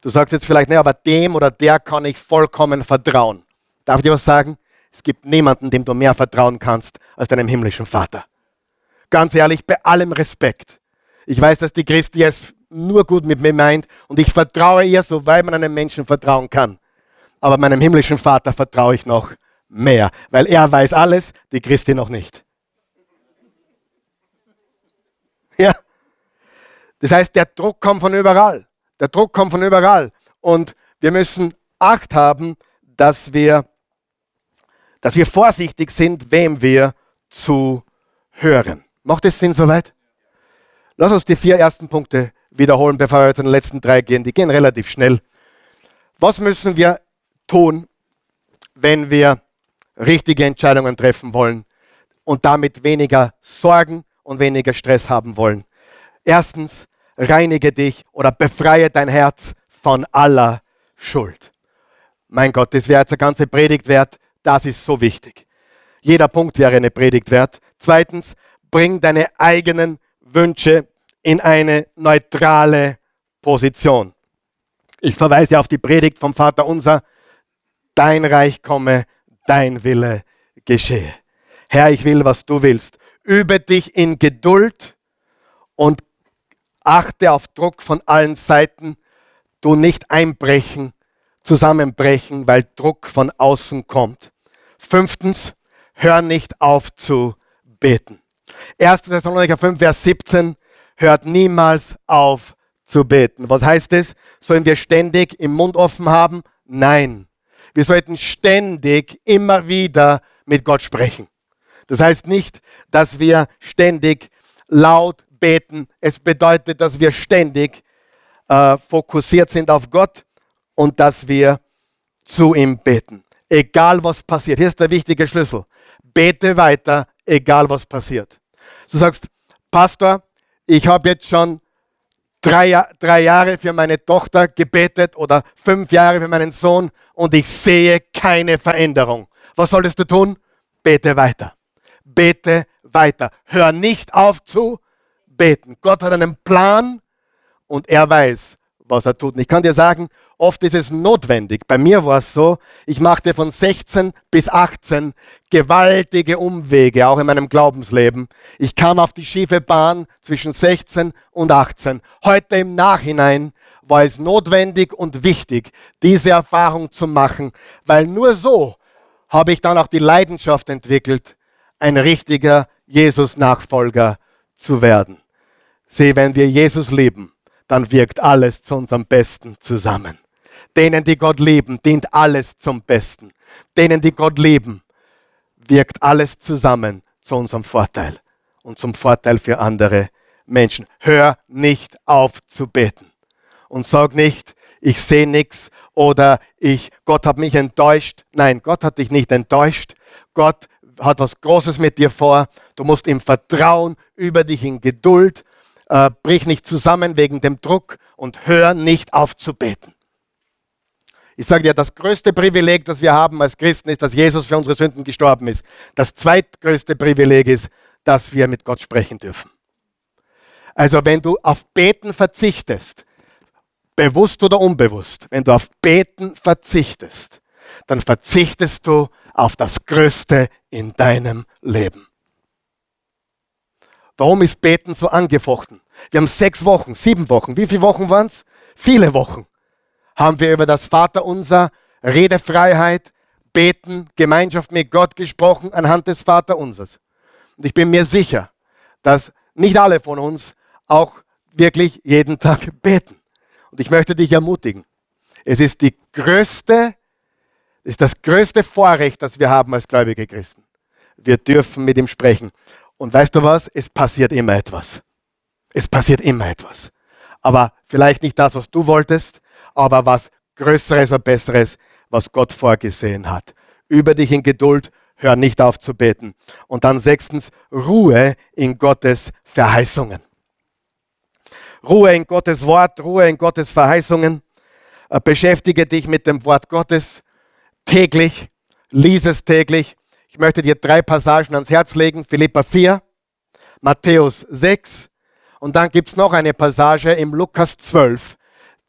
Du sagst jetzt vielleicht, ne, aber dem oder der kann ich vollkommen vertrauen. Darf ich dir was sagen? Es gibt niemanden, dem du mehr vertrauen kannst als deinem himmlischen Vater ganz ehrlich, bei allem Respekt. Ich weiß, dass die Christi es nur gut mit mir meint und ich vertraue ihr, so weil man einem Menschen vertrauen kann. Aber meinem himmlischen Vater vertraue ich noch mehr, weil er weiß alles, die Christi noch nicht. Ja. Das heißt, der Druck kommt von überall. Der Druck kommt von überall. Und wir müssen Acht haben, dass wir, dass wir vorsichtig sind, wem wir zuhören. Macht es Sinn soweit? Lass uns die vier ersten Punkte wiederholen, bevor wir zu den letzten drei gehen. Die gehen relativ schnell. Was müssen wir tun, wenn wir richtige Entscheidungen treffen wollen und damit weniger Sorgen und weniger Stress haben wollen? Erstens, reinige dich oder befreie dein Herz von aller Schuld. Mein Gott, das wäre jetzt eine ganze Predigt wert. Das ist so wichtig. Jeder Punkt wäre eine Predigt wert. Zweitens, bring deine eigenen Wünsche in eine neutrale Position. Ich verweise auf die Predigt vom Vater unser, dein Reich komme, dein Wille geschehe. Herr, ich will, was du willst. Übe dich in Geduld und achte auf Druck von allen Seiten. Du nicht einbrechen, zusammenbrechen, weil Druck von außen kommt. Fünftens, hör nicht auf zu beten. 1. Thessalonicher 5, Vers 17, hört niemals auf zu beten. Was heißt es? Sollen wir ständig im Mund offen haben? Nein. Wir sollten ständig immer wieder mit Gott sprechen. Das heißt nicht, dass wir ständig laut beten. Es bedeutet, dass wir ständig äh, fokussiert sind auf Gott und dass wir zu ihm beten. Egal was passiert. Hier ist der wichtige Schlüssel. Bete weiter, egal was passiert. Du sagst, Pastor, ich habe jetzt schon drei, drei Jahre für meine Tochter gebetet oder fünf Jahre für meinen Sohn und ich sehe keine Veränderung. Was solltest du tun? Bete weiter. Bete weiter. Hör nicht auf zu beten. Gott hat einen Plan und er weiß, was er tut. Und ich kann dir sagen, oft ist es notwendig. Bei mir war es so, ich machte von 16 bis 18 gewaltige Umwege, auch in meinem Glaubensleben. Ich kam auf die schiefe Bahn zwischen 16 und 18. Heute im Nachhinein war es notwendig und wichtig, diese Erfahrung zu machen, weil nur so habe ich dann auch die Leidenschaft entwickelt, ein richtiger Jesus-Nachfolger zu werden. Sieh, wenn wir Jesus lieben, dann wirkt alles zu unserem Besten zusammen. Denen, die Gott lieben, dient alles zum Besten. Denen, die Gott lieben, wirkt alles zusammen zu unserem Vorteil und zum Vorteil für andere Menschen. Hör nicht auf zu beten und sag nicht, ich sehe nichts oder ich, Gott hat mich enttäuscht. Nein, Gott hat dich nicht enttäuscht. Gott hat was Großes mit dir vor. Du musst ihm vertrauen, über dich in Geduld äh, brich nicht zusammen wegen dem Druck und hör nicht auf zu beten. Ich sage dir, das größte Privileg, das wir haben als Christen, ist, dass Jesus für unsere Sünden gestorben ist. Das zweitgrößte Privileg ist, dass wir mit Gott sprechen dürfen. Also wenn du auf Beten verzichtest, bewusst oder unbewusst, wenn du auf Beten verzichtest, dann verzichtest du auf das Größte in deinem Leben. Warum ist Beten so angefochten? Wir haben sechs Wochen, sieben Wochen. Wie viele Wochen waren es? Viele Wochen. Haben wir über das Vaterunser, Redefreiheit, Beten, Gemeinschaft mit Gott gesprochen anhand des Vaterunsers. Und ich bin mir sicher, dass nicht alle von uns auch wirklich jeden Tag beten. Und ich möchte dich ermutigen. Es ist die größte, ist das größte Vorrecht, das wir haben als gläubige Christen. Wir dürfen mit ihm sprechen. Und weißt du was? Es passiert immer etwas. Es passiert immer etwas. Aber vielleicht nicht das, was du wolltest, aber was Größeres und Besseres, was Gott vorgesehen hat. Über dich in Geduld, hör nicht auf zu beten. Und dann sechstens, Ruhe in Gottes Verheißungen. Ruhe in Gottes Wort, Ruhe in Gottes Verheißungen. Äh, beschäftige dich mit dem Wort Gottes täglich, lies es täglich ich möchte dir drei Passagen ans Herz legen. Philippa 4, Matthäus 6 und dann gibt es noch eine Passage im Lukas 12,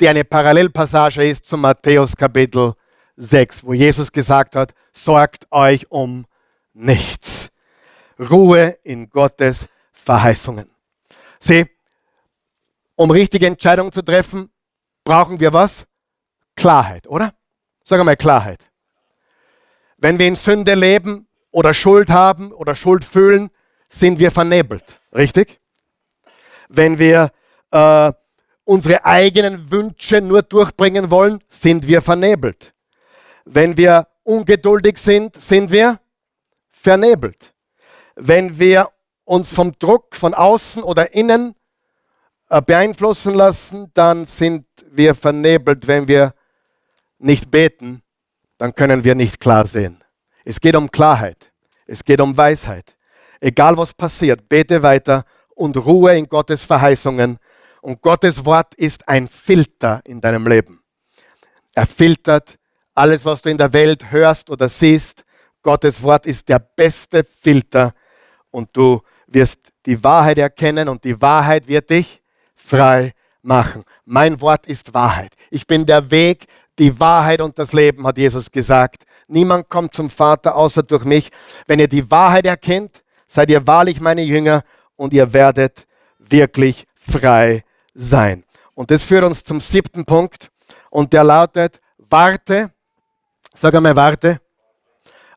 die eine Parallelpassage ist zum Matthäus Kapitel 6, wo Jesus gesagt hat, sorgt euch um nichts. Ruhe in Gottes Verheißungen. Sieh, um richtige Entscheidungen zu treffen, brauchen wir was? Klarheit, oder? Sag einmal Klarheit. Wenn wir in Sünde leben, oder Schuld haben oder Schuld fühlen, sind wir vernebelt. Richtig? Wenn wir äh, unsere eigenen Wünsche nur durchbringen wollen, sind wir vernebelt. Wenn wir ungeduldig sind, sind wir vernebelt. Wenn wir uns vom Druck von außen oder innen äh, beeinflussen lassen, dann sind wir vernebelt. Wenn wir nicht beten, dann können wir nicht klar sehen. Es geht um Klarheit. Es geht um Weisheit. Egal was passiert, bete weiter und Ruhe in Gottes Verheißungen. Und Gottes Wort ist ein Filter in deinem Leben. Er filtert alles, was du in der Welt hörst oder siehst. Gottes Wort ist der beste Filter und du wirst die Wahrheit erkennen und die Wahrheit wird dich frei machen. Mein Wort ist Wahrheit. Ich bin der Weg, die Wahrheit und das Leben, hat Jesus gesagt. Niemand kommt zum Vater außer durch mich. Wenn ihr die Wahrheit erkennt, seid ihr wahrlich meine Jünger und ihr werdet wirklich frei sein. Und das führt uns zum siebten Punkt und der lautet, warte, sag einmal, warte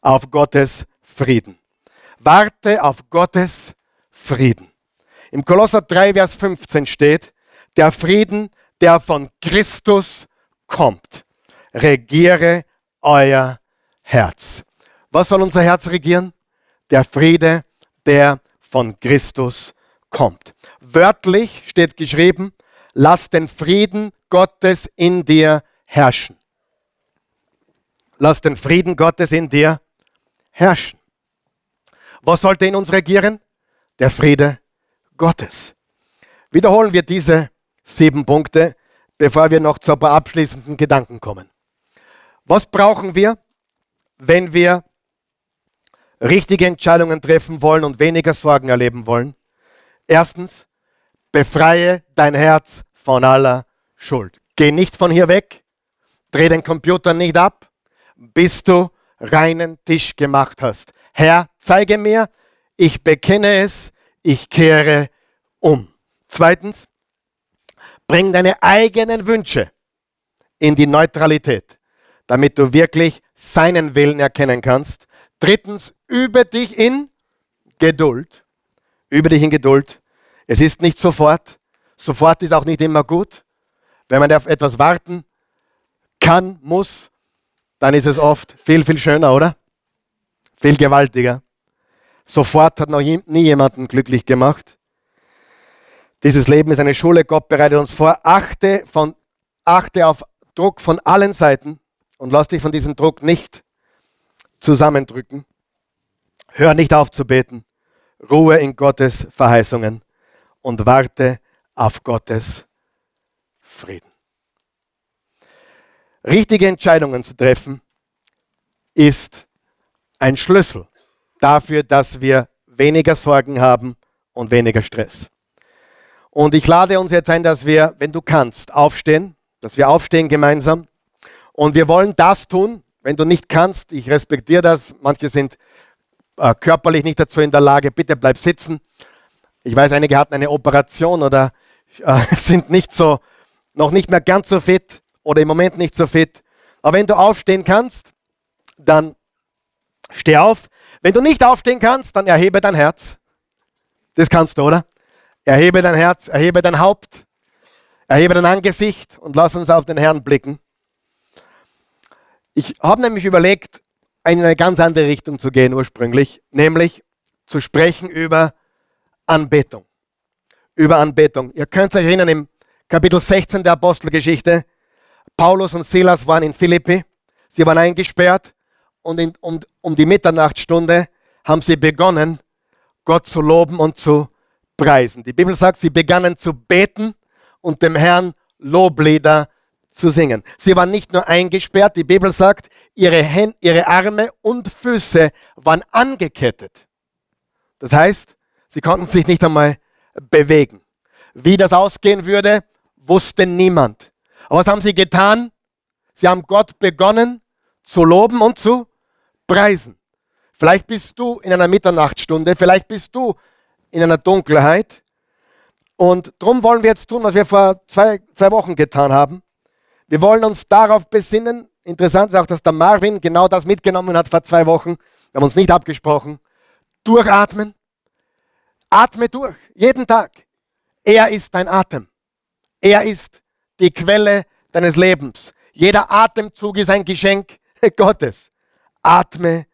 auf Gottes Frieden. Warte auf Gottes Frieden. Im Kolosser 3, Vers 15 steht, der Frieden, der von Christus kommt, regiere euer Herz. Was soll unser Herz regieren? Der Friede, der von Christus kommt. Wörtlich steht geschrieben, lass den Frieden Gottes in dir herrschen. Lass den Frieden Gottes in dir herrschen. Was sollte in uns regieren? Der Friede Gottes. Wiederholen wir diese sieben Punkte, bevor wir noch zu ein paar abschließenden Gedanken kommen. Was brauchen wir, wenn wir richtige Entscheidungen treffen wollen und weniger Sorgen erleben wollen? Erstens, befreie dein Herz von aller Schuld. Geh nicht von hier weg, dreh den Computer nicht ab, bis du reinen Tisch gemacht hast. Herr, zeige mir, ich bekenne es, ich kehre um. Zweitens, bring deine eigenen Wünsche in die Neutralität, damit du wirklich seinen Willen erkennen kannst. Drittens, übe dich in Geduld. Übe dich in Geduld. Es ist nicht sofort. Sofort ist auch nicht immer gut. Wenn man auf etwas warten kann, muss, dann ist es oft viel, viel schöner, oder? Viel gewaltiger. Sofort hat noch nie jemanden glücklich gemacht. Dieses Leben ist eine Schule, Gott bereitet uns vor. Achte, von, achte auf Druck von allen Seiten und lass dich von diesem Druck nicht zusammendrücken. Hör nicht auf zu beten. Ruhe in Gottes Verheißungen und warte auf Gottes Frieden. Richtige Entscheidungen zu treffen ist ein Schlüssel dafür, dass wir weniger Sorgen haben und weniger Stress. Und ich lade uns jetzt ein, dass wir, wenn du kannst, aufstehen, dass wir aufstehen gemeinsam. Und wir wollen das tun, wenn du nicht kannst. Ich respektiere das. Manche sind äh, körperlich nicht dazu in der Lage. Bitte bleib sitzen. Ich weiß, einige hatten eine Operation oder äh, sind nicht so, noch nicht mehr ganz so fit oder im Moment nicht so fit. Aber wenn du aufstehen kannst, dann steh auf. Wenn du nicht aufstehen kannst, dann erhebe dein Herz. Das kannst du, oder? Erhebe dein Herz, erhebe dein Haupt, erhebe dein Angesicht und lass uns auf den Herrn blicken. Ich habe nämlich überlegt, in eine ganz andere Richtung zu gehen ursprünglich, nämlich zu sprechen über Anbetung. Über Anbetung. Ihr könnt euch erinnern, im Kapitel 16 der Apostelgeschichte, Paulus und Silas waren in Philippi, sie waren eingesperrt und in, um, um die Mitternachtsstunde haben sie begonnen, Gott zu loben und zu preisen. Die Bibel sagt, sie begannen zu beten und dem Herrn Loblieder zu singen. Sie waren nicht nur eingesperrt, die Bibel sagt, ihre, Hände, ihre Arme und Füße waren angekettet. Das heißt, sie konnten sich nicht einmal bewegen. Wie das ausgehen würde, wusste niemand. Aber was haben sie getan? Sie haben Gott begonnen zu loben und zu preisen. Vielleicht bist du in einer Mitternachtsstunde, vielleicht bist du in einer Dunkelheit. Und darum wollen wir jetzt tun, was wir vor zwei, zwei Wochen getan haben. Wir wollen uns darauf besinnen. Interessant ist auch, dass der Marvin genau das mitgenommen hat vor zwei Wochen. Wir haben uns nicht abgesprochen. Durchatmen. Atme durch, jeden Tag. Er ist dein Atem. Er ist die Quelle deines Lebens. Jeder Atemzug ist ein Geschenk Gottes. Atme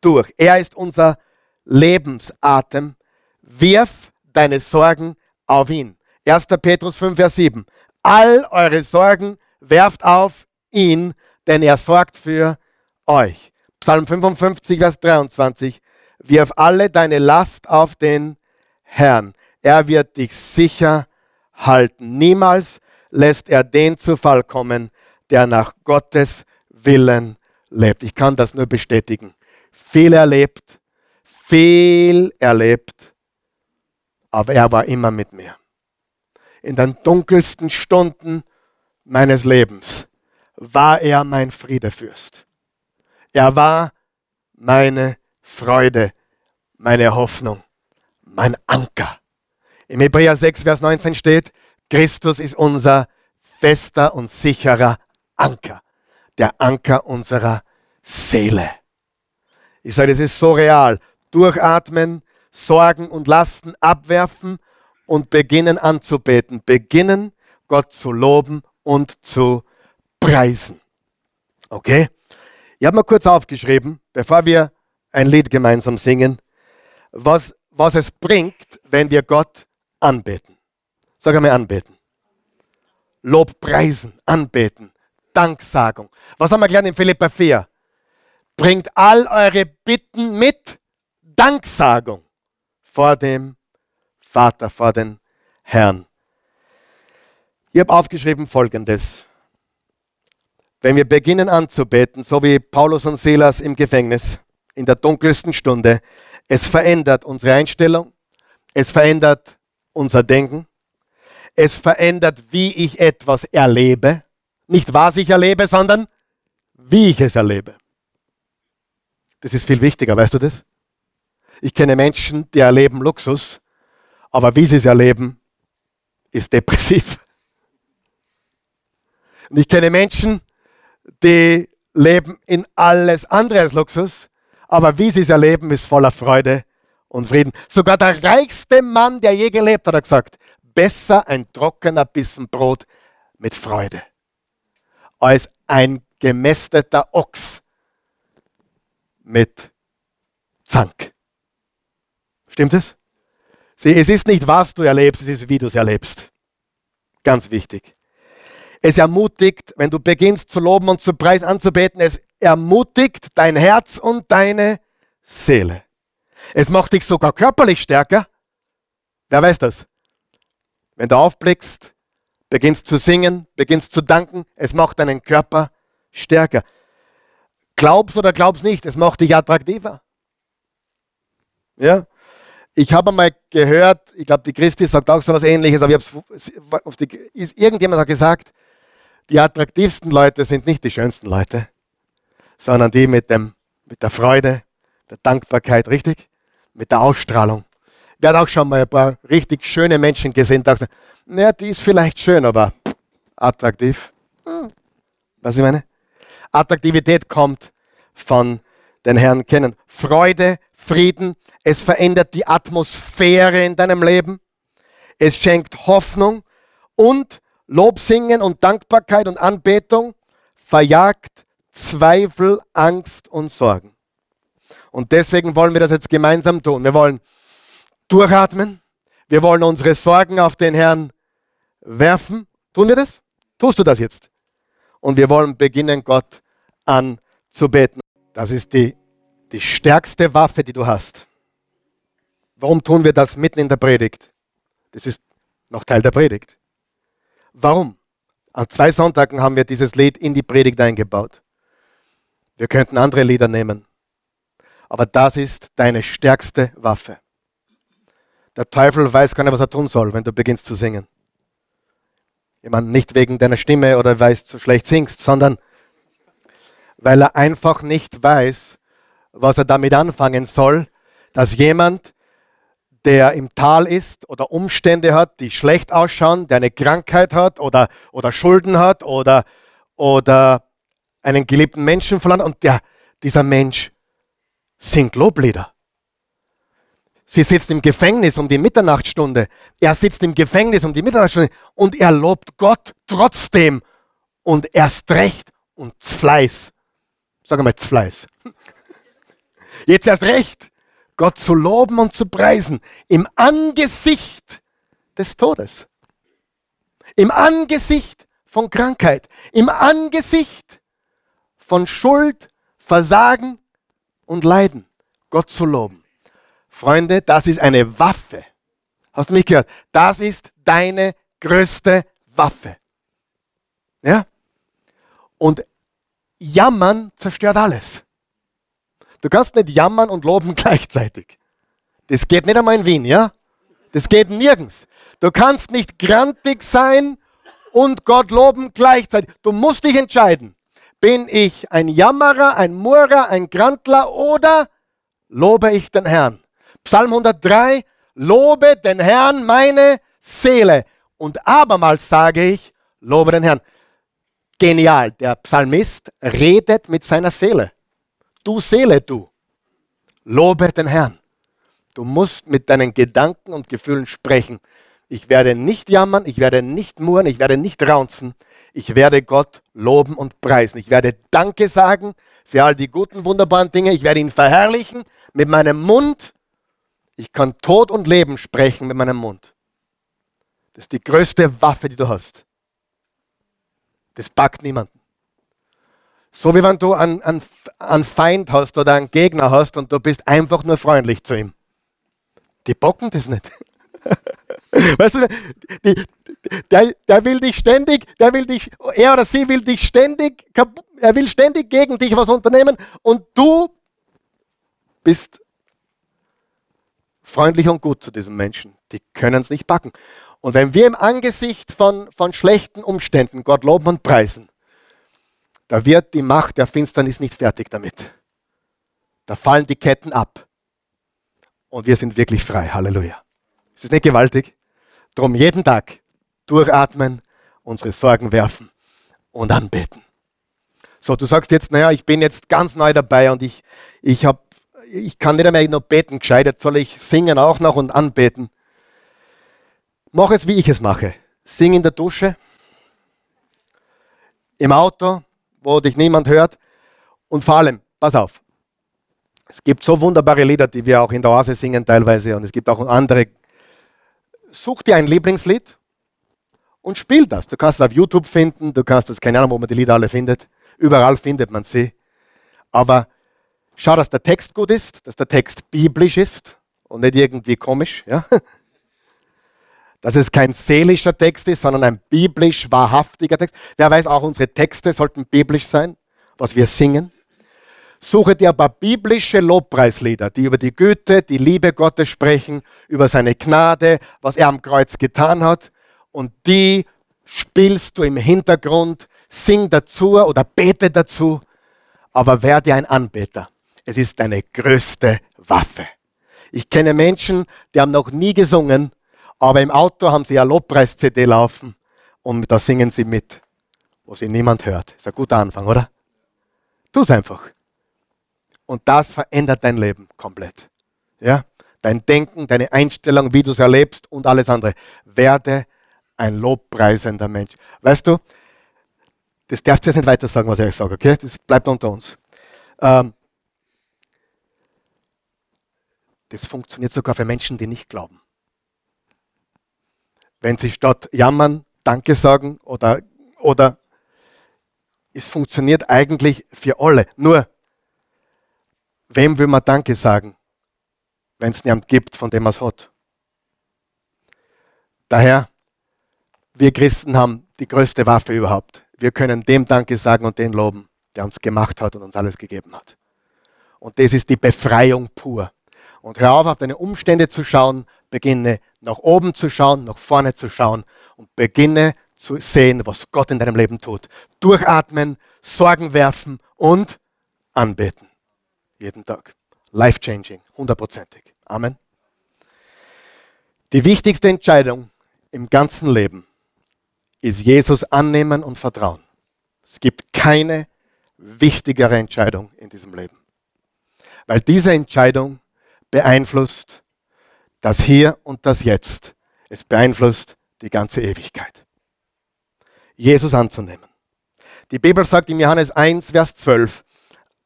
durch. Er ist unser Lebensatem. Wirf deine Sorgen auf ihn. 1. Petrus 5, Vers 7. All eure Sorgen werft auf ihn, denn er sorgt für euch. Psalm 55, Vers 23. Wirf alle deine Last auf den Herrn. Er wird dich sicher halten. Niemals lässt er den zu Fall kommen, der nach Gottes Willen lebt. Ich kann das nur bestätigen. Viel erlebt, viel erlebt aber er war immer mit mir. In den dunkelsten Stunden meines Lebens war er mein Friedefürst. Er war meine Freude, meine Hoffnung, mein Anker. Im Hebräer 6, Vers 19 steht, Christus ist unser fester und sicherer Anker, der Anker unserer Seele. Ich sage, das ist so real. Durchatmen, Sorgen und Lasten abwerfen und beginnen anzubeten. Beginnen, Gott zu loben und zu preisen. Okay? Ich habe mal kurz aufgeschrieben, bevor wir ein Lied gemeinsam singen, was, was es bringt, wenn wir Gott anbeten. Sag einmal anbeten. Lob preisen, anbeten, Danksagung. Was haben wir gelernt in Philippa 4? Bringt all eure Bitten mit Danksagung vor dem Vater, vor den Herrn. Ich habe aufgeschrieben Folgendes. Wenn wir beginnen anzubeten, so wie Paulus und Silas im Gefängnis, in der dunkelsten Stunde, es verändert unsere Einstellung, es verändert unser Denken, es verändert, wie ich etwas erlebe. Nicht was ich erlebe, sondern wie ich es erlebe. Das ist viel wichtiger, weißt du das? Ich kenne Menschen, die erleben Luxus, aber wie sie es erleben, ist depressiv. Und ich kenne Menschen, die leben in alles andere als Luxus, aber wie sie es erleben, ist voller Freude und Frieden. Sogar der reichste Mann, der je gelebt hat, hat gesagt, besser ein trockener Bissen Brot mit Freude als ein gemästeter Ochs mit Zank. Stimmt es? Es ist nicht, was du erlebst, es ist, wie du es erlebst. Ganz wichtig. Es ermutigt, wenn du beginnst zu loben und zu preisen, anzubeten, es ermutigt dein Herz und deine Seele. Es macht dich sogar körperlich stärker. Wer weiß das? Wenn du aufblickst, beginnst zu singen, beginnst zu danken, es macht deinen Körper stärker. Glaubst oder glaubst nicht, es macht dich attraktiver. Ja? Ich habe einmal gehört, ich glaube, die Christi sagt auch so etwas ähnliches, aber ich auf die, ist, irgendjemand hat gesagt, die attraktivsten Leute sind nicht die schönsten Leute, sondern die mit, dem, mit der Freude, der Dankbarkeit, richtig? Mit der Ausstrahlung. Ich habe auch schon mal ein paar richtig schöne Menschen gesehen, dachte, naja, die ist vielleicht schön, aber attraktiv. Hm. Was ich meine? Attraktivität kommt von den Herrn kennen. Freude, Frieden, es verändert die Atmosphäre in deinem Leben. Es schenkt Hoffnung und Lobsingen und Dankbarkeit und Anbetung verjagt Zweifel, Angst und Sorgen. Und deswegen wollen wir das jetzt gemeinsam tun. Wir wollen durchatmen. Wir wollen unsere Sorgen auf den Herrn werfen. Tun wir das? Tust du das jetzt? Und wir wollen beginnen, Gott anzubeten. Das ist die, die stärkste Waffe, die du hast. Warum tun wir das mitten in der Predigt? Das ist noch Teil der Predigt. Warum? An zwei Sonntagen haben wir dieses Lied in die Predigt eingebaut. Wir könnten andere Lieder nehmen. Aber das ist deine stärkste Waffe. Der Teufel weiß gar nicht, was er tun soll, wenn du beginnst zu singen. Ich meine, nicht wegen deiner Stimme oder weil du so schlecht singst, sondern weil er einfach nicht weiß, was er damit anfangen soll, dass jemand, der im Tal ist oder Umstände hat, die schlecht ausschauen, der eine Krankheit hat oder, oder Schulden hat oder, oder einen geliebten Menschen verloren und der, dieser Mensch singt Loblieder. Sie sitzt im Gefängnis um die Mitternachtsstunde. Er sitzt im Gefängnis um die Mitternachtsstunde und er lobt Gott trotzdem und erst recht und Fleiß. Sag mal Fleiß. Jetzt erst recht. Gott zu loben und zu preisen im Angesicht des Todes, im Angesicht von Krankheit, im Angesicht von Schuld, Versagen und Leiden. Gott zu loben. Freunde, das ist eine Waffe. Hast du mich gehört? Das ist deine größte Waffe. Ja? Und jammern zerstört alles. Du kannst nicht jammern und loben gleichzeitig. Das geht nicht einmal in Wien, ja? Das geht nirgends. Du kannst nicht grantig sein und Gott loben gleichzeitig. Du musst dich entscheiden. Bin ich ein Jammerer, ein Murrer, ein Grantler oder lobe ich den Herrn? Psalm 103, lobe den Herrn meine Seele. Und abermals sage ich, lobe den Herrn. Genial, der Psalmist redet mit seiner Seele. Du Seele, du, lobe den Herrn. Du musst mit deinen Gedanken und Gefühlen sprechen. Ich werde nicht jammern, ich werde nicht murren, ich werde nicht raunzen. Ich werde Gott loben und preisen. Ich werde Danke sagen für all die guten, wunderbaren Dinge. Ich werde ihn verherrlichen mit meinem Mund. Ich kann Tod und Leben sprechen mit meinem Mund. Das ist die größte Waffe, die du hast. Das packt niemanden. So wie wenn du einen, einen, einen Feind hast oder einen Gegner hast und du bist einfach nur freundlich zu ihm. Die bocken das nicht. Weißt du, die, der, der will dich ständig, der will dich, er oder sie will dich ständig, er will ständig gegen dich was unternehmen und du bist freundlich und gut zu diesem Menschen. Die können es nicht packen. Und wenn wir im Angesicht von, von schlechten Umständen Gott loben und preisen, da wird die Macht der Finsternis nicht fertig damit. Da fallen die Ketten ab. Und wir sind wirklich frei. Halleluja. Ist das nicht gewaltig? Drum jeden Tag durchatmen, unsere Sorgen werfen und anbeten. So, du sagst jetzt, naja, ich bin jetzt ganz neu dabei und ich, ich, hab, ich kann nicht mehr nur beten gescheit, jetzt soll ich singen auch noch und anbeten. Mach es, wie ich es mache. Sing in der Dusche, im Auto, wo dich niemand hört und vor allem, pass auf, es gibt so wunderbare Lieder, die wir auch in der Oase singen teilweise und es gibt auch andere such dir ein Lieblingslied und spiel das. Du kannst es auf YouTube finden, du kannst das, keine Ahnung, wo man die Lieder alle findet. Überall findet man sie. Aber schau, dass der Text gut ist, dass der Text biblisch ist und nicht irgendwie komisch. Ja? Dass es kein seelischer Text ist, sondern ein biblisch wahrhaftiger Text. Wer weiß, auch unsere Texte sollten biblisch sein, was wir singen. Suche dir aber biblische Lobpreislieder, die über die Güte, die Liebe Gottes sprechen, über seine Gnade, was er am Kreuz getan hat. Und die spielst du im Hintergrund, sing dazu oder bete dazu, aber werde ein Anbeter. Es ist deine größte Waffe. Ich kenne Menschen, die haben noch nie gesungen, aber im Auto haben sie ja Lobpreis-CD laufen und da singen sie mit, wo sie niemand hört. Ist ein guter Anfang, oder? Tu es einfach. Und das verändert dein Leben komplett. Ja? Dein Denken, deine Einstellung, wie du es erlebst und alles andere. Werde ein lobpreisender Mensch. Weißt du, das darfst du jetzt nicht weiter sagen, was ich sage, okay? Das bleibt unter uns. Ähm, das funktioniert sogar für Menschen, die nicht glauben. Wenn sie statt jammern, Danke sagen oder, oder es funktioniert eigentlich für alle. Nur Wem will man Danke sagen, wenn es niemand gibt, von dem man es hat? Daher, wir Christen haben die größte Waffe überhaupt. Wir können dem Danke sagen und den loben, der uns gemacht hat und uns alles gegeben hat. Und das ist die Befreiung pur. Und hör auf, auf deine Umstände zu schauen, beginne nach oben zu schauen, nach vorne zu schauen und beginne zu sehen, was Gott in deinem Leben tut. Durchatmen, Sorgen werfen und anbeten. Jeden Tag. Life-changing, hundertprozentig. Amen. Die wichtigste Entscheidung im ganzen Leben ist Jesus annehmen und vertrauen. Es gibt keine wichtigere Entscheidung in diesem Leben. Weil diese Entscheidung beeinflusst das Hier und das Jetzt. Es beeinflusst die ganze Ewigkeit. Jesus anzunehmen. Die Bibel sagt in Johannes 1, Vers 12,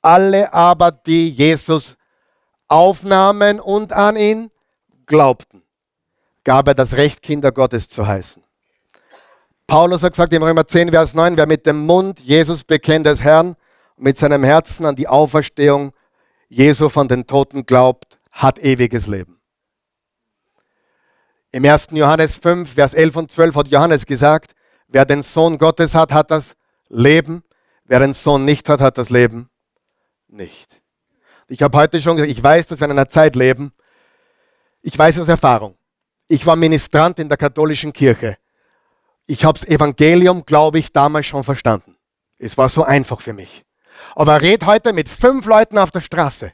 alle aber, die Jesus aufnahmen und an ihn glaubten, gab er das Recht, Kinder Gottes zu heißen. Paulus hat gesagt im Römer 10, Vers 9, wer mit dem Mund Jesus bekennt als Herrn und mit seinem Herzen an die Auferstehung Jesu von den Toten glaubt, hat ewiges Leben. Im 1. Johannes 5, Vers 11 und 12 hat Johannes gesagt, wer den Sohn Gottes hat, hat das Leben, wer den Sohn nicht hat, hat das Leben nicht. Ich habe heute schon gesagt, ich weiß, dass wir in einer Zeit leben. Ich weiß aus Erfahrung. Ich war Ministrant in der katholischen Kirche. Ich habe das Evangelium, glaube ich, damals schon verstanden. Es war so einfach für mich. Aber red heute mit fünf Leuten auf der Straße.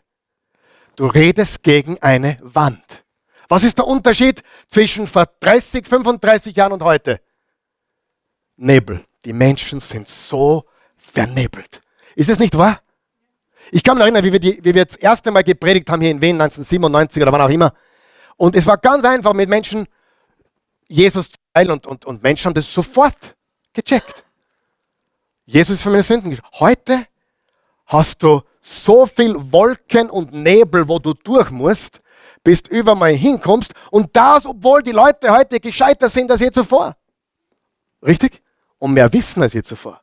Du redest gegen eine Wand. Was ist der Unterschied zwischen vor 30, 35 Jahren und heute? Nebel. Die Menschen sind so vernebelt. Ist es nicht wahr? Ich kann mich erinnern, wie wir, die, wie wir das erste Mal gepredigt haben hier in Wien 1997 oder wann auch immer. Und es war ganz einfach mit Menschen Jesus zu teilen und, und, und Menschen haben das sofort gecheckt. Jesus ist für meine Sünden gestorben. Heute hast du so viel Wolken und Nebel, wo du durch musst, bis du überall hinkommst. Und das, obwohl die Leute heute gescheiter sind als je zuvor. Richtig? Und mehr wissen als je zuvor.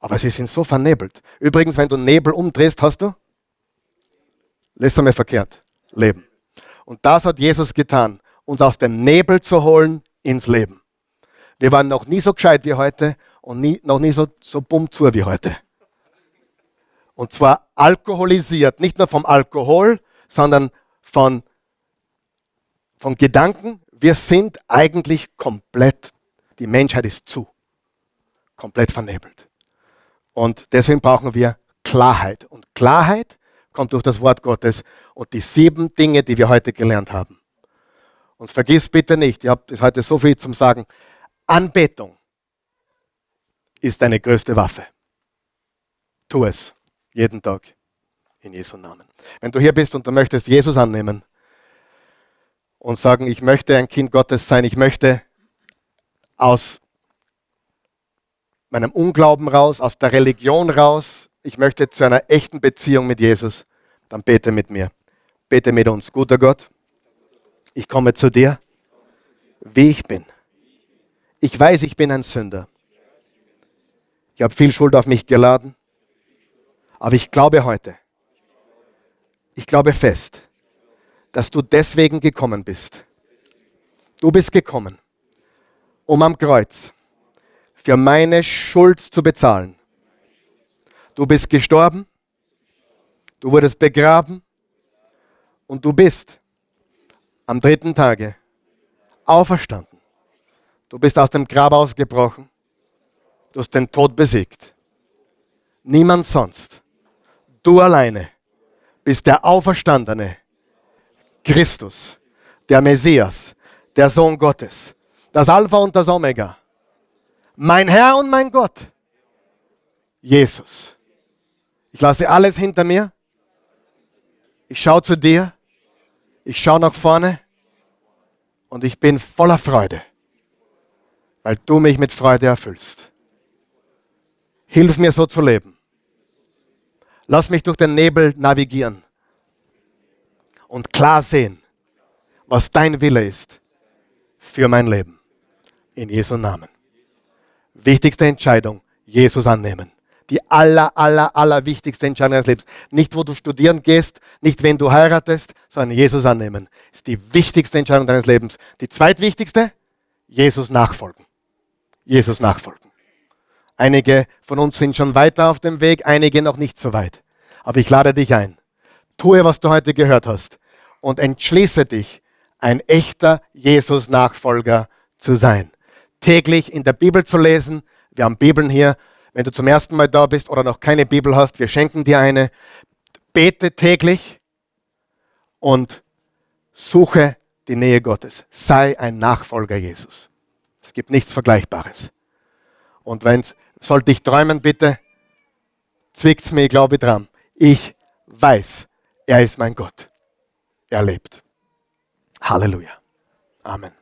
Aber sie sind so vernebelt. Übrigens, wenn du Nebel umdrehst, hast du, lässt einmal verkehrt, Leben. Und das hat Jesus getan, uns aus dem Nebel zu holen ins Leben. Wir waren noch nie so gescheit wie heute und nie, noch nie so, so bumm zu wie heute. Und zwar alkoholisiert, nicht nur vom Alkohol, sondern von, von Gedanken. Wir sind eigentlich komplett, die Menschheit ist zu, komplett vernebelt. Und deswegen brauchen wir Klarheit. Und Klarheit kommt durch das Wort Gottes und die sieben Dinge, die wir heute gelernt haben. Und vergiss bitte nicht, ihr habt heute so viel zum Sagen, Anbetung ist deine größte Waffe. Tu es jeden Tag in Jesu Namen. Wenn du hier bist und du möchtest Jesus annehmen und sagen, ich möchte ein Kind Gottes sein, ich möchte aus meinem Unglauben raus, aus der Religion raus, ich möchte zu einer echten Beziehung mit Jesus, dann bete mit mir. Bete mit uns. Guter Gott, ich komme zu dir, wie ich bin. Ich weiß, ich bin ein Sünder. Ich habe viel Schuld auf mich geladen. Aber ich glaube heute, ich glaube fest, dass du deswegen gekommen bist. Du bist gekommen, um am Kreuz für meine Schuld zu bezahlen. Du bist gestorben, du wurdest begraben und du bist am dritten Tage auferstanden. Du bist aus dem Grab ausgebrochen, du hast den Tod besiegt. Niemand sonst Du alleine bist der auferstandene Christus, der Messias, der Sohn Gottes, das Alpha und das Omega, mein Herr und mein Gott, Jesus. Ich lasse alles hinter mir. Ich schaue zu dir. Ich schaue nach vorne. Und ich bin voller Freude, weil du mich mit Freude erfüllst. Hilf mir so zu leben Lass mich durch den Nebel navigieren und klar sehen, was dein Wille ist für mein Leben. In Jesu Namen. Wichtigste Entscheidung, Jesus annehmen. Die aller, aller, aller wichtigste Entscheidung deines Lebens. Nicht, wo du studieren gehst, nicht, wenn du heiratest, sondern Jesus annehmen. Ist die wichtigste Entscheidung deines Lebens. Die zweitwichtigste, Jesus nachfolgen. Jesus nachfolgen. Einige von uns sind schon weiter auf dem Weg, einige noch nicht so weit. Aber ich lade dich ein. Tue, was du heute gehört hast und entschließe dich, ein echter Jesus-Nachfolger zu sein. Täglich in der Bibel zu lesen. Wir haben Bibeln hier. Wenn du zum ersten Mal da bist oder noch keine Bibel hast, wir schenken dir eine. Bete täglich und suche die Nähe Gottes. Sei ein Nachfolger Jesus. Es gibt nichts Vergleichbares. Und wenn es sollte ich träumen, bitte, zwickt's mir, glaube dran. Ich weiß, er ist mein Gott. Er lebt. Halleluja. Amen.